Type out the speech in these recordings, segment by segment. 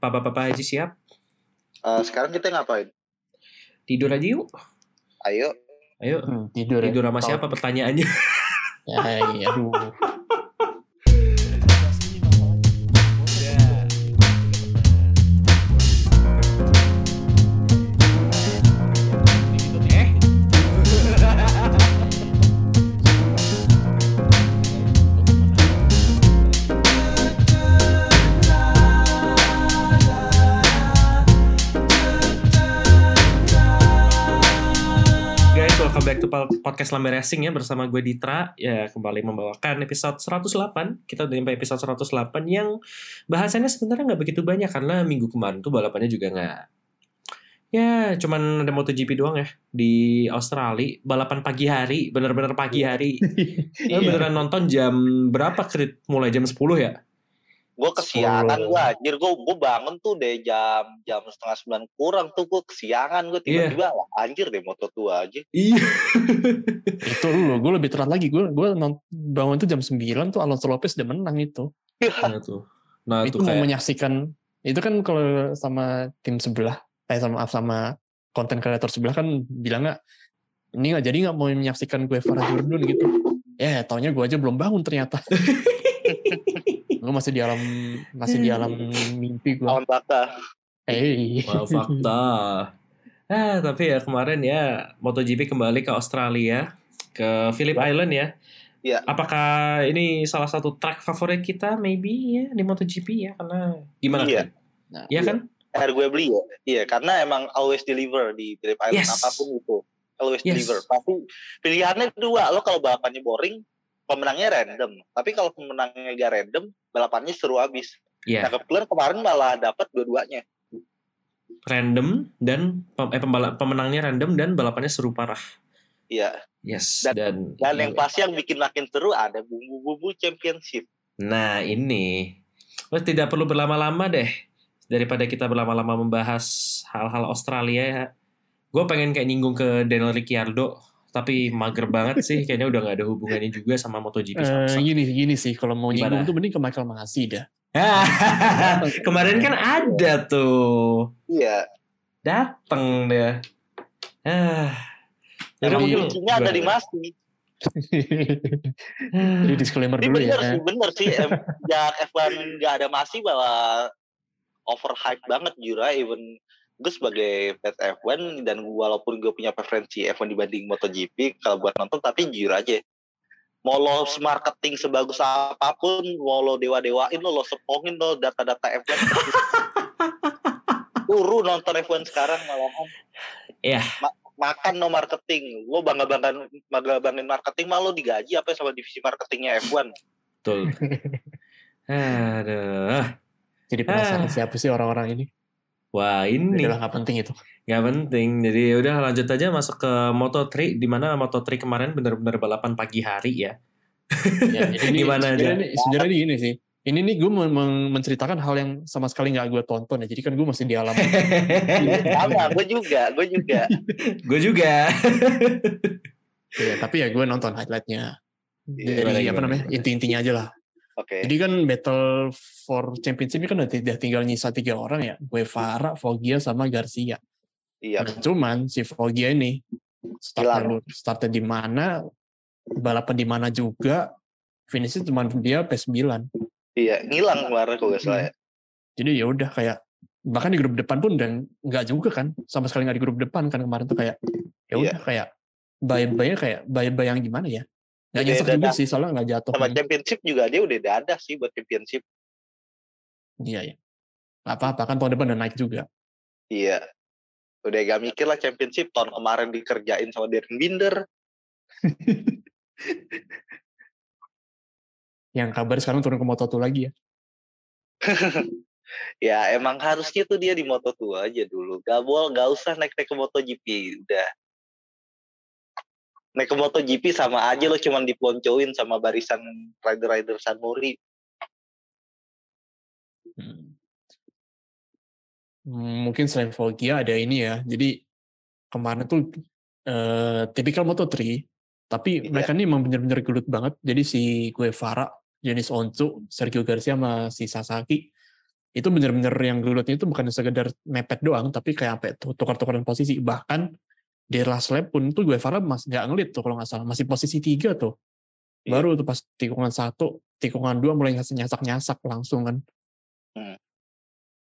Papa-papa Haji siap? Eh, sekarang kita ngapain? Tidur aja yuk. Ayo. Ayo. Hmm, tidur ya. Tidur sama Tahu. siapa pertanyaannya? Ya, iya, aduh. Podcast Lambe Racing ya bersama gue Ditra. Ya kembali membawakan episode 108. Kita udah sampai episode 108 yang bahasannya sebenarnya nggak begitu banyak karena minggu kemarin tuh balapannya juga nggak ya cuman ada MotoGP doang ya di Australia. Balapan pagi hari bener-bener pagi hari. Iya. beneran nonton jam berapa? Krit mulai jam 10 ya Gue kesiangan gue anjir. Gue gue bangun tuh deh jam jam setengah sembilan kurang tuh gue kesiangan. Gue tiba-tiba wah, anjir deh moto tua aja. iya itu lu, gue lebih telat lagi. Gue gue bangun tuh jam 9 tuh Alonso Lopez udah menang itu. nah tuh nah itu tuh mau kayak menyaksikan itu kan kalau sama tim sebelah, eh sama sama konten kreator sebelah kan bilang nggak ini nggak jadi nggak mau menyaksikan gue Farah Jordan gitu. Ya, taunya gue aja belum bangun ternyata. gue masih di alam masih di alam mimpi gue. Alam baka. Hey. Wah, fakta. Ah, tapi ya kemarin ya MotoGP kembali ke Australia, ke Phillip Island ya. Iya. Apakah ini salah satu track favorit kita maybe ya di MotoGP ya karena gimana Iya. kan? Nah, Iya kan? Air gue beli ya. Iya karena emang always deliver di Phillip Island Yes. apa pun itu. Always Yes. deliver. Pasti pilihannya dua. Lo kalau balapannya boring, pemenangnya random. Tapi kalau pemenangnya gak random, balapannya seru abis. Iya, Nah kebetulan kemarin malah dapat dua-duanya. random dan eh, pembala- pemenangnya random dan balapannya seru parah. Iya. Yes, Dan- dan Dan iya. yang pasti yang bikin makin seru ada bumbu-bumbu championship. Nah ini, Wes tidak perlu berlama-lama deh. Daripada kita berlama-lama membahas hal-hal Australia ya. Gue pengen kayak nyinggung ke Daniel Ricciardo. Tapi mager banget sih. Kayaknya udah gak ada hubungannya juga sama MotoGP. Sama gini gini sih kalau mau Gimana? nyinggung tuh mending ke Michael Masi dah. Kemarin kan ada tuh. Iya. Dateng deh. Ah. Emang mungkin- kuncinya ada di Masi. Jadi disclaimer Ini dulu bener ya. sih, bener sih. Sejak F1 nggak ada Masi bahwa overhype banget Jura. Even gue sebagai fans F1 dan walaupun gue punya preferensi F1 dibanding MotoGP kalau buat nonton tapi jujur aja mau lo marketing sebagus apa pun mau lo dewa-dewain lo lo sepongin lo data-data F1 turu nonton F1 sekarang malahan Iya. Ma- makan no marketing lo bangga banggain bangga banggain marketing mah lo digaji apa sama divisi marketingnya F1 Betul. Aduh. Jadi penasaran Ah. siapa sih orang-orang ini? Wah ini. Udah nggak penting itu. Nggak penting. Jadi udah lanjut aja masuk ke Moto3 di mana Moto3 kemarin bener-bener balapan pagi hari ya. Ya, jadi ini Gimana aja? sebenarnya gini sih. Ini nih gue menceritakan hal yang sama sekali nggak gue tonton ya. Jadi kan gue masih di alam. sama gue juga gue juga Gue juga. ya, tapi ya gue nonton highlightnya. Iya, Dari gimana, apa namanya inti-intinya aja lah. Oke Jadi kan battle for championship ini kan udah tinggal nyisa tiga orang ya. Guevara, Foggia, sama Garcia. iya Nah, cuman si Foggia ini startnya, startnya di mana, balapan di mana juga, finishnya cuma dia P9. iya ngilang kemarin kalau nggak salah ya. Jadi ya udah kayak bahkan di grup depan pun dan nggak juga kan sama sekali nggak di grup depan kan kemarin tuh kayak ya Iya. kayak bye kayak bye bye yang gimana ya Udah nyesek juga sih soalnya nggak jatuh sama kan. championship juga dia udah dadah sih buat championship. Iya ya Nggak apa-apa kan tahun depan udah naik juga. Iya. Udah gak mikir lah championship tahun kemarin dikerjain sama Darren Binder. Yang kabar sekarang turun ke Moto2 lagi ya? Ya emang harusnya tuh dia di Moto 2 aja dulu. Gak boleh gak usah naik naik ke MotoGP udah naik ke MotoGP sama aja lo cuman dipeloncoin sama barisan rider-rider Sanmori Hmm. Hmm, mungkin selain Foggia ada ini ya jadi kemarin tuh eh, tipikal Moto3 tapi Iya. mereka ini emang bener-bener gelut banget jadi si Guevara Jenis Onsu, Sergio Garcia sama si Sasaki itu bener-bener yang lihat itu bukan sekedar mepet doang tapi kayak sampai tuh tukar-tukaran posisi bahkan di last lap pun itu Guevara masih nggak ngelit tuh kalau nggak salah masih posisi tiga tuh Iya. baru tuh pas tikungan satu tikungan dua mulai nyasak-nyasak langsung kan Hmm.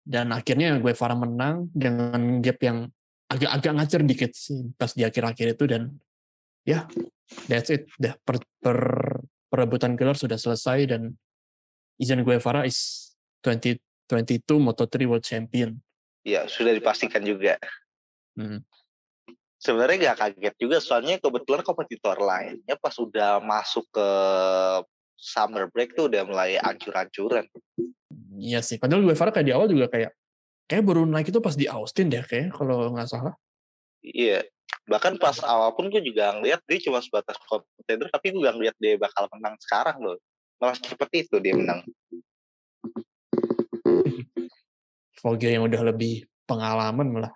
dan akhirnya Guevara menang dengan gap yang agak-agak ngacer dikit sih pas di akhir-akhir itu dan ya that's it dah per, per- perebutan gelar sudah selesai dan Izan Guevara is 2022 Moto3 World Champion Ya sudah dipastikan juga. Hmm. Sebenarnya gak kaget juga soalnya kebetulan kompetitor lainnya pas udah masuk ke summer break tuh udah mulai ancur-ancuran. Iya sih padahal Guevara kayak di awal juga kayak kayak baru naik itu pas di Austin deh kayak kalau nggak salah Iya. Bahkan pas awal pun gue juga ngeliat dia cuma sebatas kompetitor tapi gue gak ngeliat dia bakal menang sekarang loh. Malah seperti itu dia menang. Foggia yang udah lebih pengalaman malah.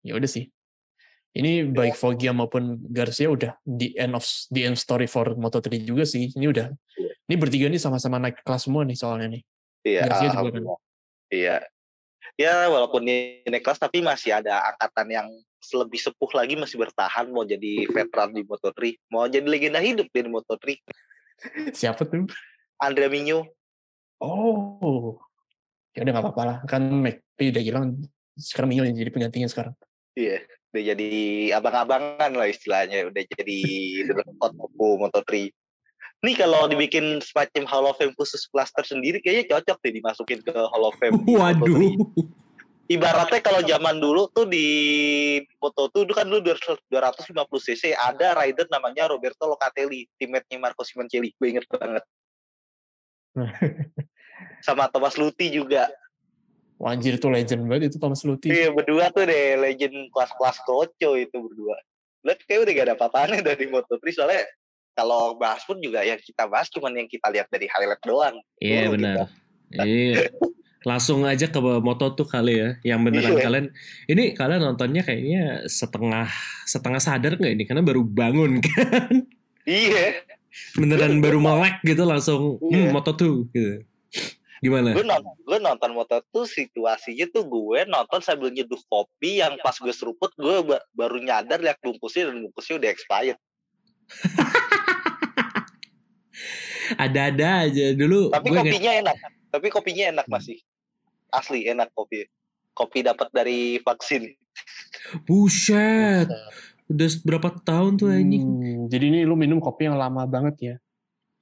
Ya udah sih. Ini baik Foggia maupun Garcia udah di end of the end story for Moto3 juga sih. Ini udah. Ini bertiga nih sama-sama naik kelas semua nih soalnya nih. Iya. Garcia juga kan. Iya. Ya walaupun dia naik kelas tapi masih ada angkatan yang lebih sepuh lagi masih bertahan mau jadi veteran di Moto3, mau jadi legenda hidup di Moto3. Siapa tuh? Andrea Minyo. Oh. Ya udah nggak apa-apa lah. Kan McP udah hilang. Sekarang Mio yang jadi penggantinya sekarang. Iya, udah jadi abang-abangan lah istilahnya, udah jadi direkod Moto Moto3. Ini kalau dibikin semacam Hall of Fame khusus cluster sendiri kayaknya cocok deh dimasukin ke Hall of Fame. Waduh. Moto3. Ibaratnya kalau zaman dulu tuh di Moto2 itu kan dulu 250 cc ada rider namanya Roberto Locatelli, teammate-nya Marco Simoncelli. Gue inget banget. Sama Thomas Luthi juga. Wah, anjir itu legend banget itu Thomas Luthi. Iya berdua tuh deh legend kelas-kelas koco itu berdua. Lihat kayak udah gak ada apa-apanya dari Moto3 soalnya kalau bahas pun juga yang kita bahas cuman yang kita lihat dari highlight doang. Iya Oh, benar. Iya. Langsung aja ke moto tuh kali ya. Yang beneran Iya. kalian ini kalian nontonnya kayaknya setengah setengah sadar nggak ini karena baru bangun kan. Iya, Beneran baru melek gitu langsung Iya. hmm, moto tuh gitu. Gimana? gue nonton, gue nonton Moto2 situasinya tuh gue nonton sambil nyeduh kopi yang pas gue seruput gue ba- baru nyadar lihat bungkusnya dan bungkusnya udah expired. Ada-ada aja dulu Tapi gue kopinya enak, tapi kopinya enak masih. Asli enak kopi. Kopi dapat dari vaksin. Buset. Udah berapa tahun tuh anjing? Hmm, jadi ini lu minum kopi yang lama banget ya.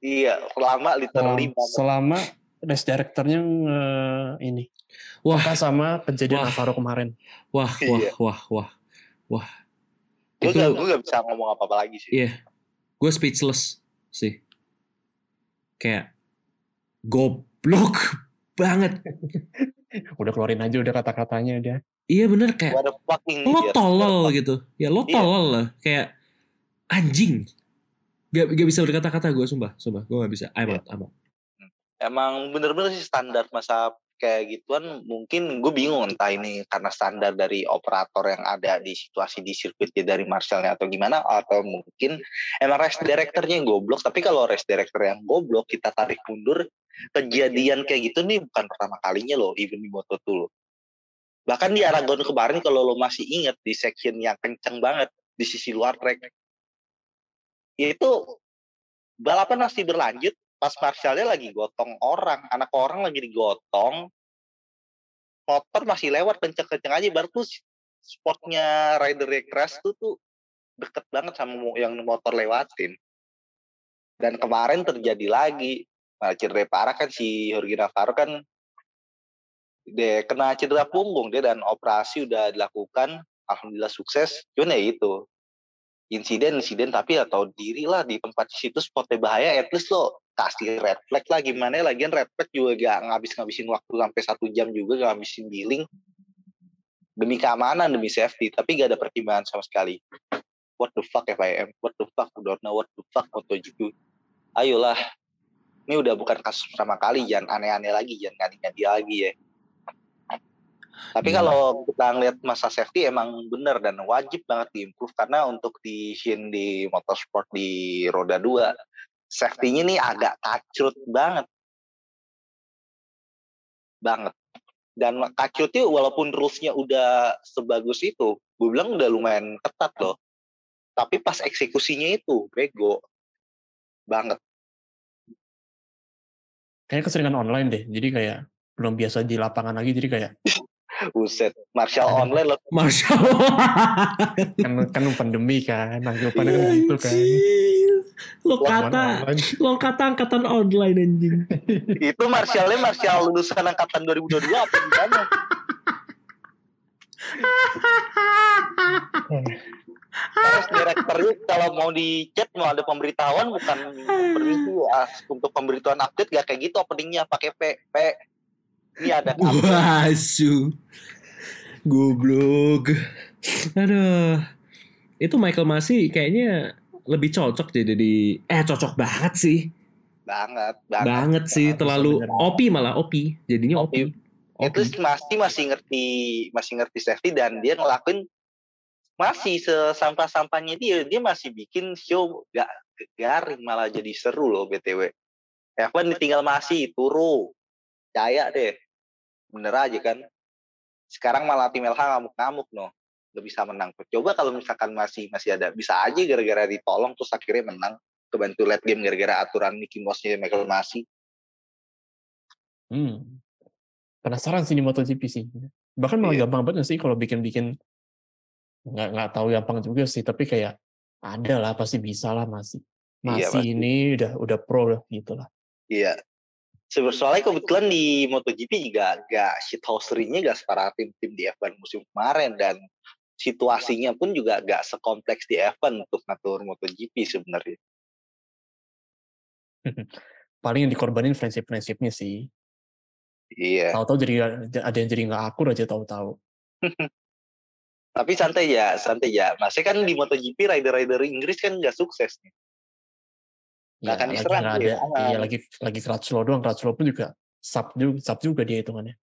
Iya, lama literally Selama, selama race directornya eh, ini. Wah. Maka sama kejadian Wah. Alvaro kemarin. Wah, wah, Iya. wah, wah. Wah. gue Itu gak, gue gak bisa ngomong apa-apa lagi sih. Iya. gue speechless sih. Kayak goblok banget. Udah keluarin aja udah kata-katanya udah. Iya bener kayak What the fucking lo idiot. tolol gitu. Ya lo Iya. tolol lah. Kayak anjing. Gak, gak bisa berkata-kata gue sumpah. Sumpah gue gak bisa. I'm Iya. out, I'm out. Emang bener-bener sih standar masa kayak gituan mungkin gue bingung entah ini karena standar dari operator yang ada di situasi di sirkuitnya dari Marshallnya atau gimana atau mungkin emang race directornya yang goblok. Tapi kalau race director yang goblok kita tarik mundur kejadian kayak gitu nih bukan pertama kalinya loh even di Moto2 loh. Bahkan di Aragon kemarin kalau lo masih ingat di section yang kenceng banget di sisi luar track itu balapan masih berlanjut pas Marshallnya lagi gotong orang anak orang lagi digotong motor masih lewat kenceng-kenceng aja baru tuh spotnya rider crash tuh tuh deket banget sama yang motor lewatin. Dan kemarin terjadi lagi nah cedera parah kan si Jorge Navarro kan dia kena cedera punggung dia dan operasi udah dilakukan alhamdulillah sukses. Cuman ya itu insiden insiden tapi ya tahu diri lah di tempat situ spotnya bahaya at least lo kasih red flag lah. Gimana ya, lagian red flag juga gak ngabis-ngabisin waktu sampai satu jam juga gak ngabisin billing. Demi keamanan demi safety tapi gak ada pertimbangan sama sekali. What the fuck FIM what the fuck? Dorna what the fuck MotoGP ayolah. Ini udah bukan kasus pertama kali jangan aneh-aneh lagi jangan ngadi-ngadi lagi ya. Tapi Iya. kalau kita ngeliat masa safety emang bener dan wajib banget diimprove karena untuk di di motorsport di roda 2 safety-nya nih agak kacrut banget. banget. Dan Kacut tuh walaupun rules-nya udah sebagus itu, gue bilang udah lumayan ketat loh. Tapi pas eksekusinya itu bego banget. Kayaknya keseringan online deh. Jadi kayak belum biasa di lapangan lagi. Jadi kayak Buset, Martial Ada. online loh. Marshall. kan kan pandemi kan. Anggapannya kan gitu kan. Lo kata, lo kata angkatan online anjing. Itu Martialnya Martial lulusan angkatan 2022 apa gimana? Terus direkturnya kalau mau di chat mau ada pemberitahuan bukan permisi ya, untuk pemberitahuan update gak kayak gitu openingnya pakai P P ini ada. Wasu. Goblok. Aduh. Itu Michael Masi kayaknya lebih cocok jadi di eh cocok banget sih. banget banget, Banget sih banget terlalu sebenarnya. OP malah OP. Jadinya OP. OP. itu masih masih ngerti masih ngerti safety dan dia ngelakuin masih sesampah-sampahnya dia dia masih bikin show gak garing malah jadi seru loh btw F1 ditinggal masih turu percaya deh bener aja kan sekarang malah tim LH ngamuk-ngamuk no gak bisa menang coba kalau misalkan masih masih ada bisa aja gara-gara ditolong terus akhirnya menang kebantu late game gara-gara aturan Mickey Mouse-nya Michael Masi Hmm. Penasaran sih di MotoGP sih. Bahkan malah Iya. gampang banget sih kalau bikin-bikin nggak nggak tahu gampang juga sih, tapi kayak ada lah pasti bisa lah masih. Iya, Masih pasti. ini udah udah pro lah gitu lah. Iya. Sebenarnya soalnya kebetulan di MotoGP juga gak shithousery-nya gak separah tim-tim di F1 musim kemarin dan situasinya pun juga gak sekompleks di F1 untuk ngatur MotoGP sebenarnya. Paling yang dikorbanin friendship-friendshipnya sih. Iya. Tahu-tahu jadi ada yang jadi nggak akur aja tahu-tahu. Tapi santai ya, santai ya. Masih kan di MotoGP rider-rider Inggris kan gak sukses nih. Nggak akan diserang nggak dia, ada. Iya lagi lagi Crutchlow doang. Crutchlow pun juga sub juga, sub juga dia hitungannya.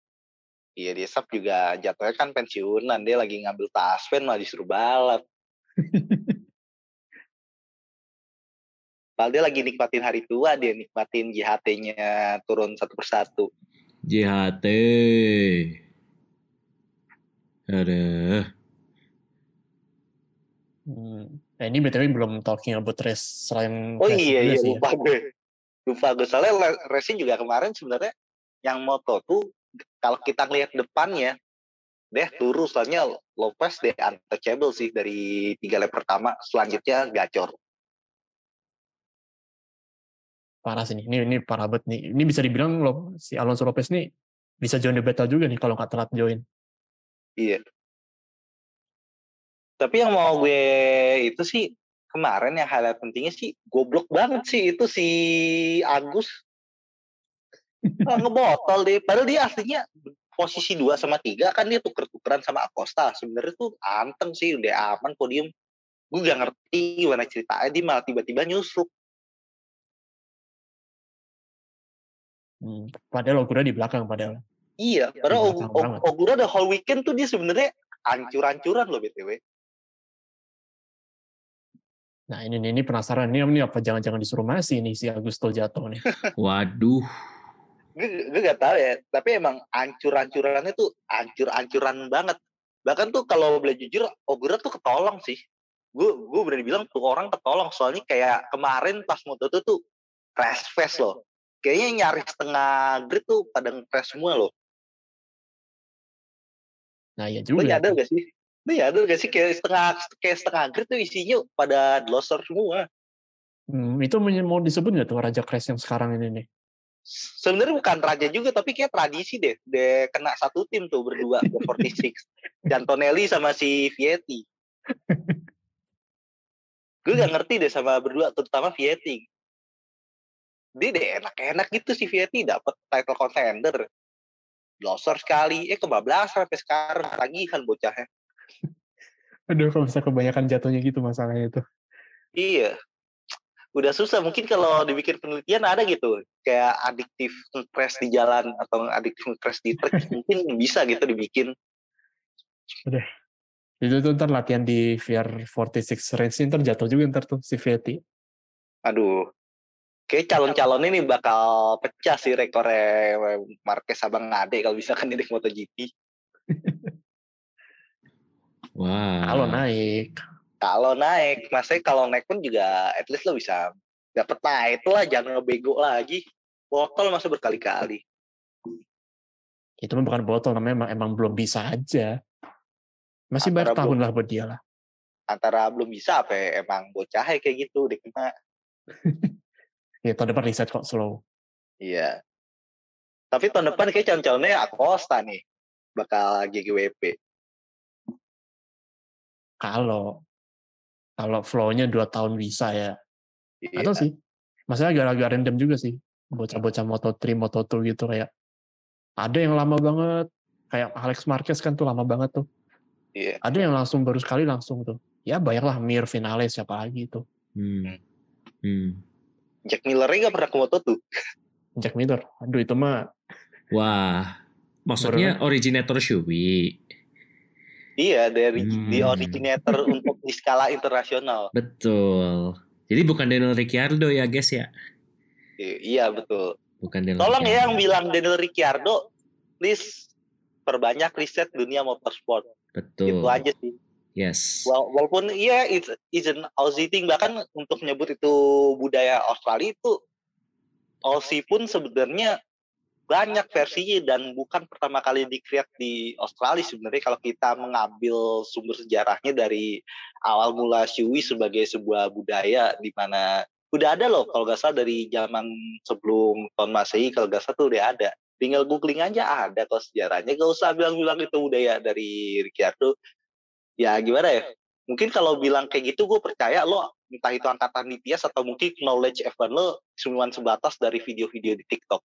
Iya dia Sap juga jatuhnya kan pensiunan. Dia lagi ngambil taspen malah disuruh balap. Padahal dia lagi nikmatin hari tua, dia nikmatin JHT-nya turun satu persatu. JHT. Aduh. Hmm. Nah, ini btw belum talking about race selain Oh race iya iya ya. lupa gue. Lupa gue soalnya racing juga kemarin sebenarnya yang moto tuh kalau kita lihat depannya deh turu soalnya Lopez deh untouchable sih dari tiga lap pertama selanjutnya gacor. parah sih nih. Ini ini parah banget nih. Ini bisa dibilang loh si Alonso Lopez nih bisa join the battle juga nih kalau nggak telat join. Iya. Tapi yang mau gue itu sih kemarin yang highlight pentingnya sih goblok banget sih itu si Agus Ah, ngebotol deh. Padahal dia aslinya posisi 2 sama 3 kan dia tuker-tukeran sama Acosta. Sebenarnya tuh anteng sih udah aman podium. Gue gak ngerti gimana ceritanya dia malah tiba-tiba nyusruk. Hmm. Padahal Ogura di belakang padahal. Iya, padahal belakang Og- Og-. Ogura the whole weekend tuh dia sebenarnya ancur-ancuran loh BTW. Nah ini ini penasaran ini, ini apa jangan-jangan disuruh masih nih si Augusto jatuh nih. Waduh. Gue gue gak tahu ya tapi emang ancur-ancurannya tuh ancur-ancuran banget. Bahkan tuh kalau boleh jujur Ogura tuh ketolong sih. Gue gue berani bilang tuh orang ketolong soalnya kayak kemarin pas moto tuh tuh crash fest loh. Kayaknya nyaris setengah grid tuh pada crash semua loh. Nah iya lo juga. nyadar gak sih? Lo nyadar gak sih kayak setengah kayak setengah grid tuh isinya pada loser semua? Hmm, itu mau disebut nggak tuh Raja Crash yang sekarang ini nih? Sebenarnya bukan raja juga tapi kayak tradisi deh. Deh kena satu tim tuh berdua The 46 Jantonelli sama si Vietti. Gue gak ngerti deh sama berdua terutama Vietti. Dia deh enak-enak gitu si Vietti dapat title contender. Loser sekali. Eh kebablasan sampai sekarang tagihan bocahnya. Aduh kalau bisa kebanyakan jatuhnya gitu masalahnya itu. iya udah susah mungkin kalau dibikin penelitian ada gitu kayak adiktif crash di jalan atau adiktif crash di truk mungkin bisa gitu dibikin Itu tuh ntar latihan di VR 46 range ntar jatuh juga ntar tuh si Vietti. aduh Kayak calon-calon ini bakal pecah sih rekornya Marquez Abang Ade kalau bisa kan di MotoGP. Wah. Kalau naik. Kalau naik, maksudnya kalau naik pun juga at least lo bisa dapet naik lah, jangan ngebego lagi. Botol masa berkali-kali. Itu mah bukan botol, namanya emang, emang belum bisa aja. Masih Antara tahun belum- lah buat dia lah. Antara belum bisa apa ya, emang bocah kayak gitu deh kena. Ya, tahun depan reset kok slow. Iya. Tapi tahun depan kayak calon-calonnya Acosta nih. Bakal GGWP. Kalau kalau flow-nya dua tahun bisa ya. Iya. Atau sih. Maksudnya agak-agak random juga sih. Bocah-bocah Moto3, Moto2 gitu kayak. Ada yang lama banget. Kayak Alex Marquez kan tuh lama banget tuh. Iya. Ada yang langsung baru sekali langsung tuh. Ya bayarlah Mir finale siapa lagi tuh. Hmm. Hmm. Jack Miller nggak pernah ke Moto tuh. Jack Miller. Aduh itu mah Wah. Maksudnya originator Shui. Iya, dari Hmm. di originator untuk di skala internasional. Betul. Jadi bukan Daniel Ricciardo ya guys ya. I- Iya, betul. Bukan Daniel Tolong ya yang Ricciardo. bilang Daniel Ricciardo, please perbanyak riset dunia motorsport. Betul. Itu aja sih. Yes. Wala- Walaupun iya it's, it's an Aussie thing bahkan untuk menyebut itu budaya Australia itu Aussie pun sebenarnya banyak versinya dan bukan pertama kali di-create di Australia sebenarnya kalau kita mengambil sumber sejarahnya dari awal mula Shui sebagai sebuah budaya di mana udah ada loh kalau nggak salah dari zaman sebelum tahun Masehi kalau nggak salah tuh udah ada. Tinggal googling aja ada kok sejarahnya. Gak usah bilang-bilang itu budaya dari Ricciardo. Ya gimana ya? Mungkin kalau bilang kayak gitu gue percaya lo entah itu angkatan Nitias atau mungkin knowledge F1 lo cuma sebatas dari video-video di TikTok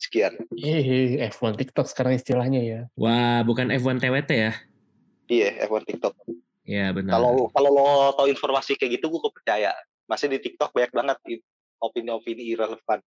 sekian eh F1 TikTok sekarang istilahnya ya. Wah, bukan F1 TWT ya? iya F1 TikTok Ya benar. kalau kalau lo tahu informasi kayak gitu gue percaya masih di TikTok banyak banget opini-opini irrelevant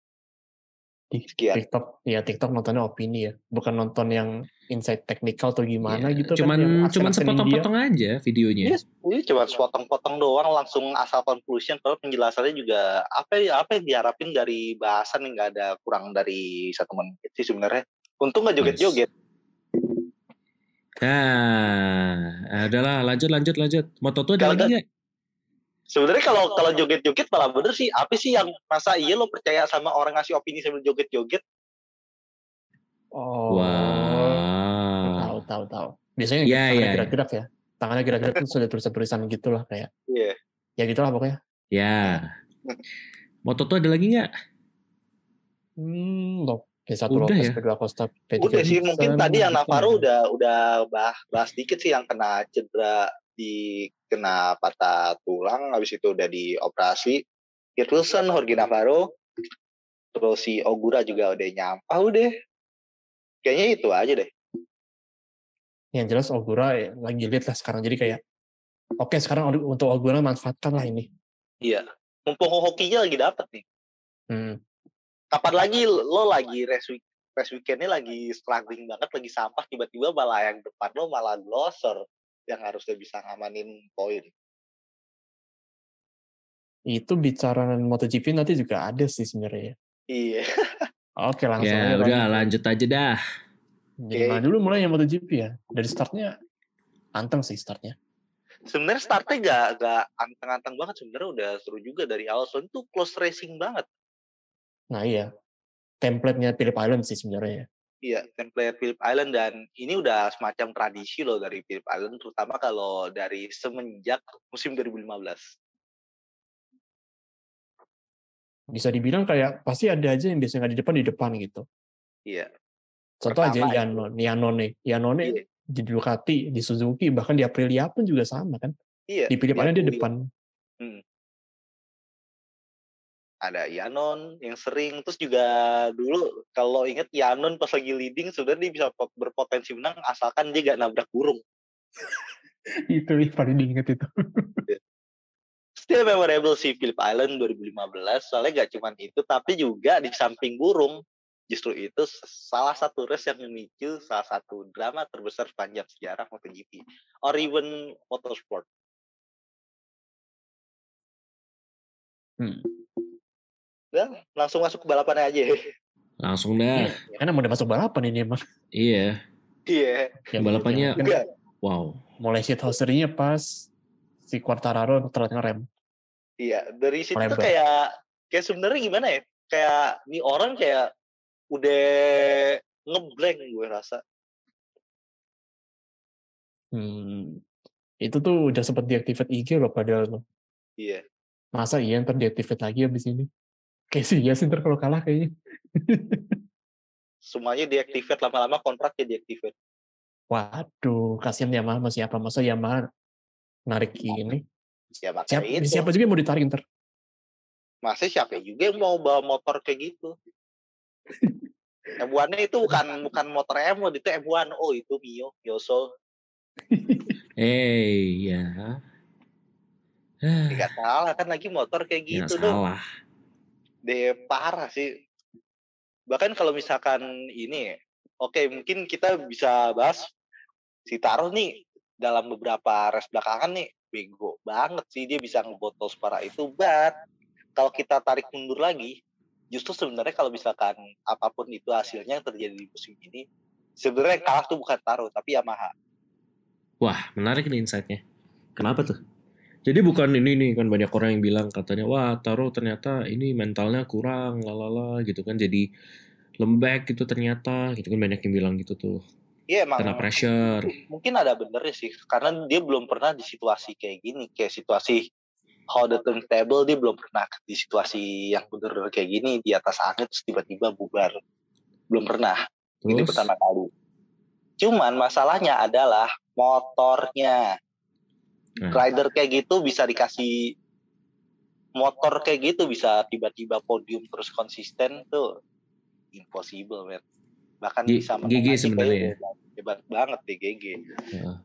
Di sekian TikTok, ya TikTok nontonnya opini ya, bukan nonton yang insight teknikal atau gimana Iya, gitu Cuman kan. yang cuman sepotong-potong aja videonya. Iya, ini cuma sepotong-potong doang langsung asal conclusion kalau penjelasannya juga apa ya apa yang diharapin dari bahasan yang nggak ada kurang dari satu menit sih sebenarnya untung nggak joget-joget Nah, adalah lanjut lanjut lanjut. Moto tuh ada lagi nggak? Sebenarnya kalau kalau joget-joget malah bener sih apa sih yang masa iya lo percaya sama orang ngasih opini sambil joget-joget Oh, Wah. tahu tahu tahu. Biasanya Iya, tangannya iya, iya. gerak-gerak ya. Tangannya gerak-gerak kan sudah tulisan-tulisan gitulah kayak. Iya. Ya gitulah pokoknya. Ya. Moto tuh ada lagi nggak? Hmm, loh. P1 Udah Lopez, ya? Pedro Acosta, P3 udah sih mungkin tadi yang Navarro udah udah bahas, bahas dikit sih yang kena cedera di kena patah tulang habis itu udah dioperasi Kurt Wilson, Jorge Navarro terus si Ogura juga udah nyampah udah kayaknya itu aja deh Yang jelas Ogura ya, lagi lihat lah sekarang. Jadi kayak, oke sekarang untuk Ogura manfaatkan lah ini. iya mumpung hokinya lagi dapet nih Hmm. kapan lagi lo lagi race week race weekendnya lagi struggling banget lagi sampah tiba-tiba malah yang depan lo malah glosser yang harusnya bisa ngamanin poin Itu bicara MotoGP nanti juga ada sih sebenarnya. ya. iya Oke langsung Ya aja udah lanjut. lanjut aja dah. Mana dulu mulai yang MotoGP ya? Dari startnya anteng sih startnya. sebenarnya startnya gak, gak anteng-anteng banget sebenarnya udah seru juga dari awal soalnya tuh close racing banget Nah iya, template-nya Phillip Island sih sebenarnya ya. iya template Phillip Island dan ini udah semacam tradisi loh dari Phillip Island terutama kalau dari semenjak musim 2015 Bisa dibilang kayak pasti ada aja yang biasanya nggak di depan di depan gitu. iya Contoh aja Pertama itu. Yanon, Yanone, Yanone Iya. di Ducati, di Suzuki, bahkan di Aprilia pun juga sama kan. iya Di Phillip Dia Island dia depan. Ada Yanon yang sering terus juga dulu kalau inget Yanon pas lagi leading sudah dia bisa pot- berpotensi menang asalkan dia gak nabrak burung itu yang paling diinget itu. Still memorable sih Phillip Island 2015 soalnya gak cuma itu tapi juga di samping burung justru itu salah satu race yang memicu salah satu drama terbesar sepanjang sejarah MotoGP or even motorsport. Hmm. Udah, langsung masuk ke balapannya aja. Langsung dah. Karena mau udah masuk balapan ini emang. Iya. Iya. Ya, Balapannya- Enggak. Wow. mulai shit hosterinya pas si Quartararo telat ngerem. Iya, dari situ tuh kayak kayak sebenarnya gimana ya? Kayak nih orang kayak udah ngeblank gue rasa. Hmm. Itu tuh udah sempat deactivate IG loh padahal tuh. Iya. Masa iya ntar deactivate lagi abis ini? Kayak sih ya sih ntar kalau kalah kayaknya. Semuanya deactivate lama-lama kontraknya deactivate. Waduh, kasihan Yamaha masih apa? Masa Yamaha narik ini? Ya makanya Siapa, itu. siapa juga yang mau ditarik ntar? Masa siapa juga yang mau bawa motor kayak gitu? M1 itu bukan bukan motor M1 itu M1 oh itu Mio Yoso Eh, ya. Ah, nggak salah kan lagi motor kayak ya gitu dong salah. Deh parah sih bahkan kalau misalkan ini oke mungkin kita bisa bahas si Taro nih dalam beberapa race belakangan nih bego banget sih dia bisa ngebotol separah itu but kalau kita tarik mundur lagi justru sebenarnya kalau misalkan apa pun itu hasilnya yang terjadi di musim ini sebenarnya kalah tuh bukan Taro tapi Yamaha Wah, menarik nih insight-nya. Kenapa tuh? Jadi bukan ini nih kan banyak orang yang bilang katanya wah Taro ternyata ini mentalnya kurang lalala gitu kan. Jadi lembek gitu ternyata gitu kan. Banyak yang bilang gitu tuh. Iya emang kena pressure. mungkin ada benernya sih karena dia belum pernah di situasi kayak gini kayak situasi how the turntable dia belum pernah di situasi yang bener kayak gini di atas angin terus tiba-tiba bubar. Belum pernah ini terus? pertama kali. Cuman masalahnya adalah motornya. Rider kayak gitu bisa dikasih motor kayak gitu bisa tiba-tiba podium terus konsisten tuh impossible man bahkan G- bisa GG sebenarnya kayak hebat banget deh GG Heeh.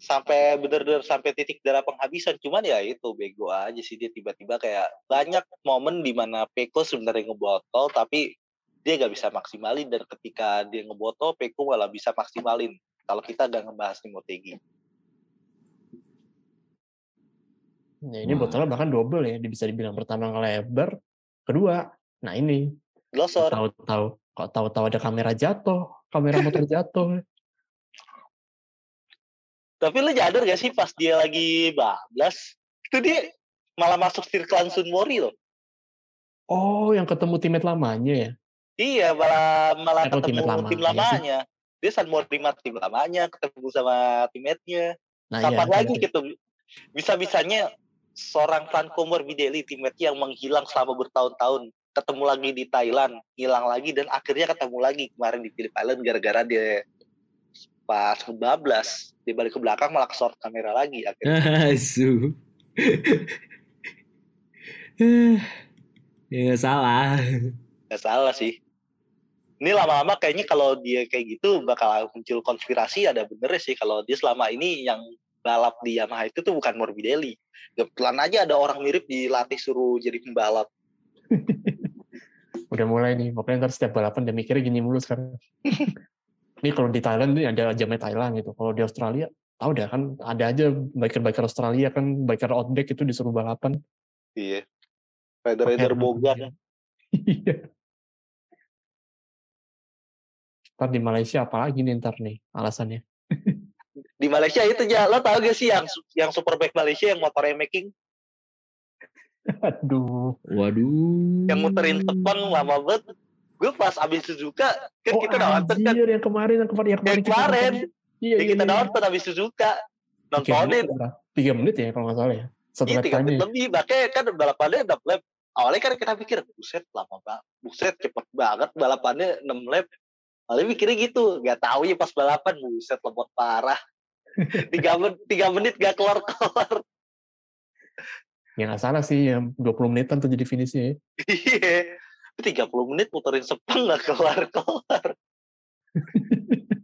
sampai bener-bener sampai titik darah penghabisan cuman ya itu bego aja sih dia tiba-tiba kayak banyak momen di mana Peko sebenarnya ngebotol tapi dia gak bisa maksimalin dan ketika dia ngebotol Peko malah bisa maksimalin. Kalau kita gak ngebahas nih Ya, ini Wah. botolnya bahkan double ya. Dia bisa dibilang pertama ngelebar, kedua. Nah ini glosor tahu-tahu kok tahu-tahu ada kamera jatuh, kamera motor jatuh. tapi lu nyadar gak sih pas dia lagi bablas itu dia malah masuk circle Sunmori loh Oh, yang ketemu timet lamanya ya. iya malah malah kalau ketemu lama, tim iya sih. lamanya dia Sunmori sama tim lamanya ketemu sama teammate-nya Nah, kapan iya, lagi iya. gitu bisa-bisanya seorang Franco Morbidelli teammate yang menghilang selama bertahun-tahun ketemu lagi di Thailand hilang lagi dan akhirnya ketemu lagi kemarin di Phillip Island gara-gara dia pas ngebablas dia balik ke belakang malah ke short kamera lagi akhirnya Asu. ya nggak salah. nggak salah sih ini lama-lama kayaknya kalau dia kayak gitu bakal muncul konspirasi ada benernya sih kalau dia selama ini yang balap di Yamaha itu tuh bukan Morbidelli kebetulan aja ada orang mirip dilatih suruh jadi pembalap Udah mulai nih, pokoknya ntar setiap balapan dia mikirnya gini mulu sekarang. Ini kalau di Thailand nih ada jamnya Thailand gitu. Kalau di Australia, tahu dah kan ada aja biker-biker Australia kan biker outback itu disuruh balapan. Iya. Rider-rider bogan. Iya. Ntar di Malaysia apalagi nih ntar nih alasannya. Di Malaysia itu ya, lo tau gak sih yang yang superbike Malaysia yang motornya making, Aduh. Waduh. yang muterin tepang lama banget. Gue pas abis Suzuka, kan Oh, kita nonton kan, yang kemarin, yang kemarin, yang kemarin. yang kita kemarin. Iya, ya iya, kita iya. nonton abis Suzuka, nontonin? Tiga menit ya kalau nggak salah ya. Satu iya lap tiga menit lebih, makanya kan balapannya 6 lap. Awalnya kan kita pikir, buset lama banget, buset cepet banget balapannya 6 lap. Awalnya mikirnya gitu, gak tahu ya pas balapan, buset lemot parah. tiga, men tiga menit gak keluar-keluar. Ya nggak salah sih, yang 20 menitan tuh jadi finishnya ya. Iya. 30 menit muterin sepang gak keluar-keluar.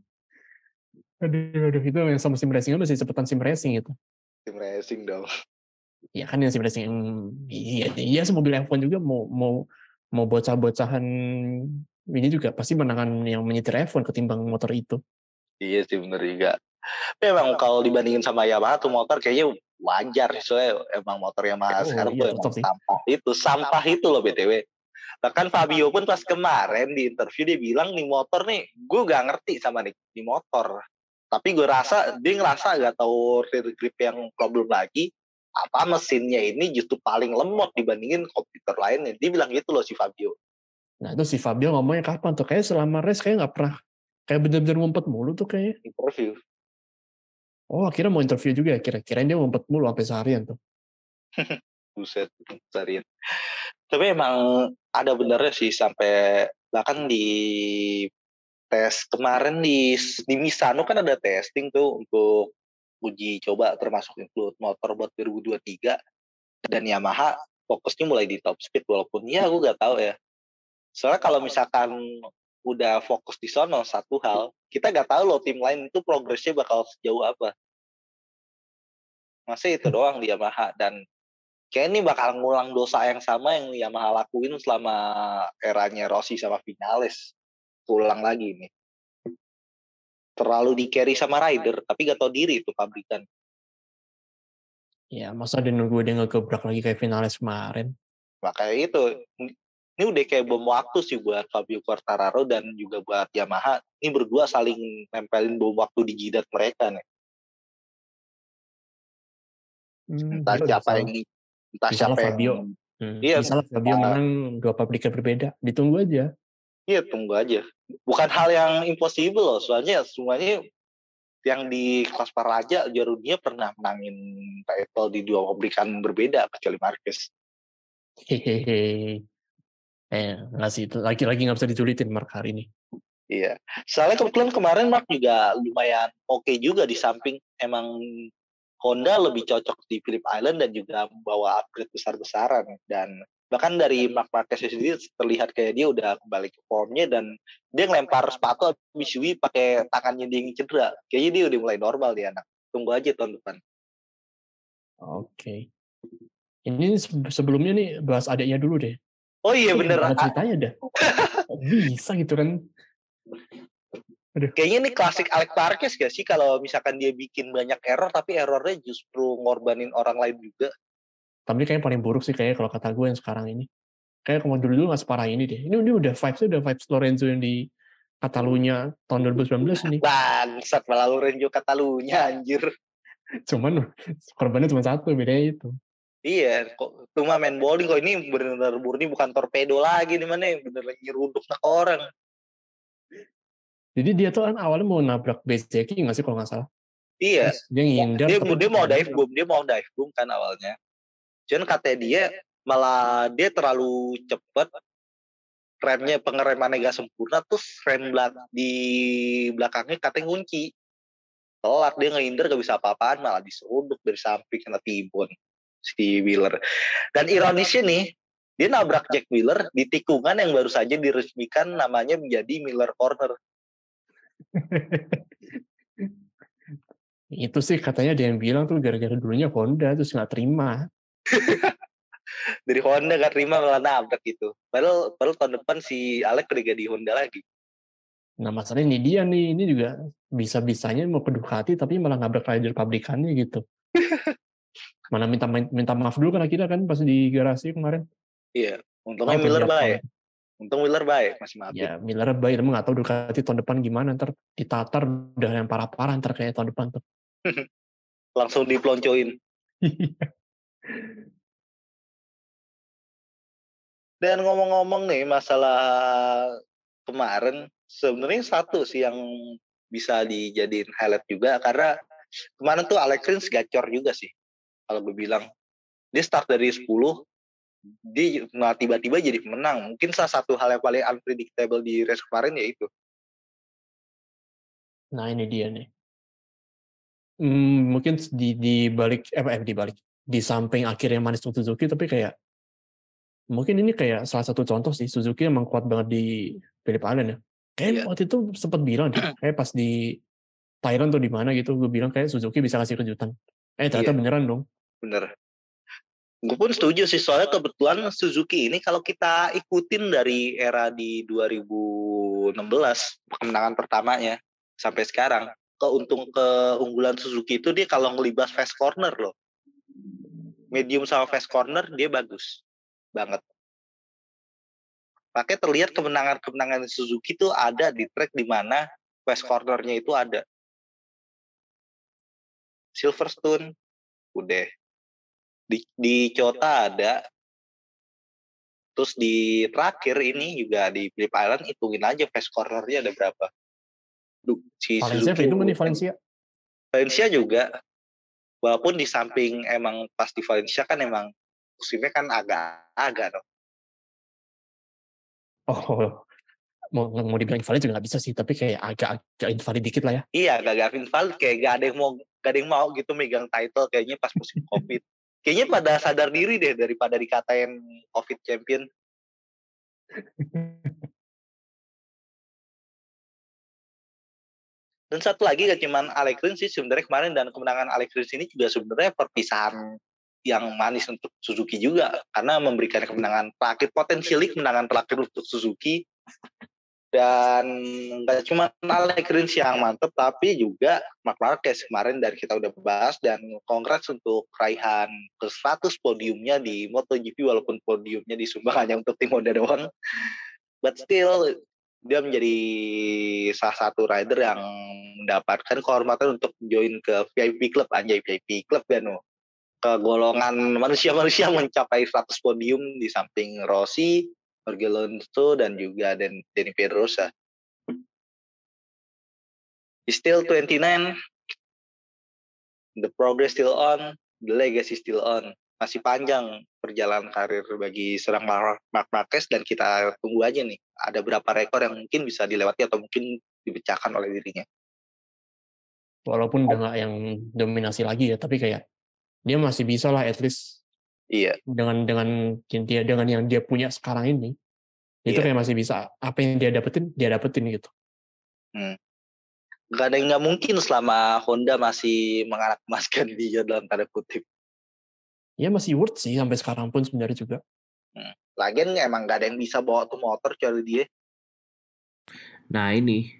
Aduh, aduh, itu yang sama sim racing masih cepetan sim racing itu. Tim racing dong. Ya kan yang sim racing, iya, iya semua mobil F1 juga mau mau mau bocah-bocahan ini juga pasti menangan yang menyetir F1 ketimbang motor itu. Iya sih bener juga. Memang kalau dibandingin sama Yamaha tuh motor kayaknya wajar sih. Soalnya emang motor Yamaha Oh, sekarang iya, tuh sampah itu sampah itu loh btw bahkan Fabio pun pas kemarin di interview dia bilang nih motor nih gue gak ngerti sama nih di motor. Tapi gue rasa dia ngerasa gak tahu rear grip yang problem lagi apa mesinnya ini justru paling lemot dibandingin komputer lainnya. Dia bilang gitu loh si Fabio. Nah itu si Fabio ngomongnya kapan tuh? Kayaknya selama race kayak nggak pernah kayak bener-bener ngumpet mulu tuh kayaknya. interview Oh akhirnya mau interview juga ya kira-kira dia ngumpet mulu sampai seharian tuh. buset cariin tapi emang ada benernya sih sampai bahkan di tes kemarin di di Misano kan ada testing tuh untuk uji coba termasuk include motor buat 2023 dan Yamaha fokusnya mulai di top speed walaupun ya aku gak tahu ya soalnya kalau misalkan udah fokus di sono satu hal kita gak tahu loh tim lain itu progresnya bakal sejauh apa. Masih itu doang di Yamaha dan kayak ini bakal ngulang dosa yang sama yang Yamaha lakuin selama eranya Rossi sama Vinales. Pulang lagi nih terlalu di carry sama rider tapi gak tau diri itu pabrikan. Ya masa dia nunggu dia ngegebrak lagi kayak finalis kemarin. makanya itu ini udah kayak bom waktu sih buat Fabio Quartararo dan juga buat Yamaha ini berdua saling nempelin bom waktu di jidat mereka nih Hmm, entah iya, siapa bisa yang lah. entah siapa lah yang Fabio. Hmm, Iya, bisa lah Fabio nah. menang dua pabrikan berbeda. Ditunggu aja. Iya tunggu aja. Bukan hal yang impossible loh. Soalnya semuanya yang di kelas para raja juara dunia pernah menangin title di dua pabrikan berbeda kecuali Marquez. Hehehe. Eh, nggak sih. itu Lagi-lagi nggak bisa dijulitin Mark hari ini. Iya. Soalnya kebetulan kemarin Mark juga lumayan oke juga di samping emang Honda lebih cocok di Phillip Island dan juga membawa upgrade besar-besaran dan bahkan dari Mark Marquez sendiri terlihat kayak dia udah kembali ke formnya dan dia ngelempar sepatu habis Yui pakai tangannya dia yang cedera. Kayaknya dia udah mulai normal dia anak. Tunggu aja tahun depan. Oke. Ini se- sebelumnya nih bahas adiknya dulu deh. Oh iya bener. Gimana ceritanya dah. Bisa gitu kan? Kayaknya ini klasik Alex Marquez gak sih kalau misalkan dia bikin banyak error tapi errornya justru ngorbanin orang lain juga. Tapi kayaknya paling buruk sih kayak kalau kata gue yang sekarang ini. Kayak kalau dulu dulu nggak separah ini deh. Ini, ini udah vibes udah vibes Lorenzo yang di Catalunya tahun 2019 nih. Bangsat malah Lorenzo Catalunya anjir. Cuman korbannya cuma satu, bedanya itu. Iya, kok cuma main bowling kok ini benar-benar murni bukan torpedo lagi nih mana bener lagi nyeruduk nak orang. Jadi dia tuh kan awalnya mau nabrak Bezeki nggak sih kalau nggak salah. Iya, Terus dia ngindar. dia, dia mau dive boom, dia mau dive boom kan awalnya. Cuman katanya dia malah dia terlalu cepet remnya pengeremannya gak sempurna terus rem belak di belakangnya katanya kunci telat dia ngehindar gak bisa apa-apaan malah diseruduk dari samping kena tibon si Wheeler dan ironisnya nih dia nabrak Jack Wheeler di tikungan yang baru saja diresmikan namanya menjadi Miller Corner itu sih katanya dia yang bilang tuh gara-gara dulunya Honda terus nggak terima. dari Honda gak terima malah nabrak gitu padahal padahal tahun depan si Alex udah gak di Honda lagi Nah masalahnya ini dia nih, ini juga bisa-bisanya mau ke Ducati tapi malah nabrak rider pabrikannya gitu. Mana minta minta maaf dulu kan akhirnya kan pas di garasi kemarin. iya untungnya tuh Miller baik. Untung Miller baik masih maafin Ya Miller baik, emang nggak tahu Ducati tahun depan gimana ntar ditatar udah yang parah-parah ntar kayak tahun depan tuh. langsung diploncoin Dan ngomong-ngomong nih masalah kemarin sebenarnya satu sih yang bisa dijadiin highlight juga karena kemarin tuh Alex Rins gacor juga sih kalau gue bilang dia start dari 10 dia nah tiba-tiba jadi pemenang mungkin salah satu hal yang paling unpredictable di race kemarin ya itu Nah ini dia nih. Hmm, mungkin di di balik eh, eh di balik di samping akhirnya manis untuk Suzuki tapi kayak mungkin ini kayak salah satu contoh sih Suzuki emang kuat banget di Phillip Island ya. Kayak Iya. waktu itu sempat bilang deh, kayak pas di Thailand tuh di mana gitu, gue bilang kayak Suzuki bisa kasih kejutan. Eh ternyata Iya. beneran dong. Bener gue pun setuju sih soalnya kebetulan Suzuki ini kalau kita ikutin dari era di 2016 kemenangan pertamanya sampai sekarang keuntung keunggulan Suzuki itu dia kalau ngelibas fast corner loh medium sama fast corner dia bagus banget. Makanya terlihat kemenangan-kemenangan Suzuki itu ada di track di mana fast cornernya itu ada. Silverstone udah di di Kyoto ada. Terus di terakhir ini juga di Phillip Island hitungin aja fast cornernya ada berapa. Duh, si Valencia Suzuki, itu nih Valencia? Valencia juga. Walaupun di samping emang pas di Valencia kan emang musimnya kan agak-agak dong. Oh mau mau dibilang invalid juga nggak bisa sih tapi kayak agak agak invalid dikit lah ya. Iya agak agak invalid kayak gak ada yang mau gak ada yang mau gitu megang title kayaknya pas musim covid kayaknya pada sadar diri deh daripada dikatain covid champion. Dan satu lagi gak cuman Alex Rins sih sebenarnya kemarin dan kemenangan Alex Rins ini juga sebenarnya perpisahan yang manis untuk Suzuki juga karena memberikan kemenangan terakhir potensial kemenangan terakhir untuk Suzuki dan nggak cuma Alex Rins yang mantep tapi juga Mark Marquez kemarin dari kita udah bahas. Dan congrats untuk raihan ke 100 podiumnya di MotoGP walaupun podiumnya disumbang hanya untuk tim Honda doang. But still dia menjadi salah satu rider yang mendapatkan kehormatan untuk join ke VIP Club. Anjay VIP Club kan ke golongan manusia-manusia mencapai 100 podium di samping Rossi Jorge Alonso dan juga Dan Danny Pedrosa. He's still 29. The progress still on. The legacy still on. Masih panjang perjalanan karir bagi serang Mark Marquez dan kita tunggu aja nih. Ada berapa rekor yang mungkin bisa dilewati atau mungkin dipecahkan oleh dirinya. Walaupun udah nggak yang dominasi lagi ya, tapi kayak dia masih bisa lah at least Iya. Dengan dengan dia dengan yang dia punya sekarang ini, itu iya. kayak masih bisa apa yang dia dapetin dia dapetin gitu. Hmm. Gak ada yang nggak mungkin selama Honda masih menganak emaskan dia dalam tanda kutip. Ya masih worth sih sampai sekarang pun sebenarnya juga. Hmm. Lagian emang gak ada yang bisa bawa tuh motor kecuali dia. Nah ini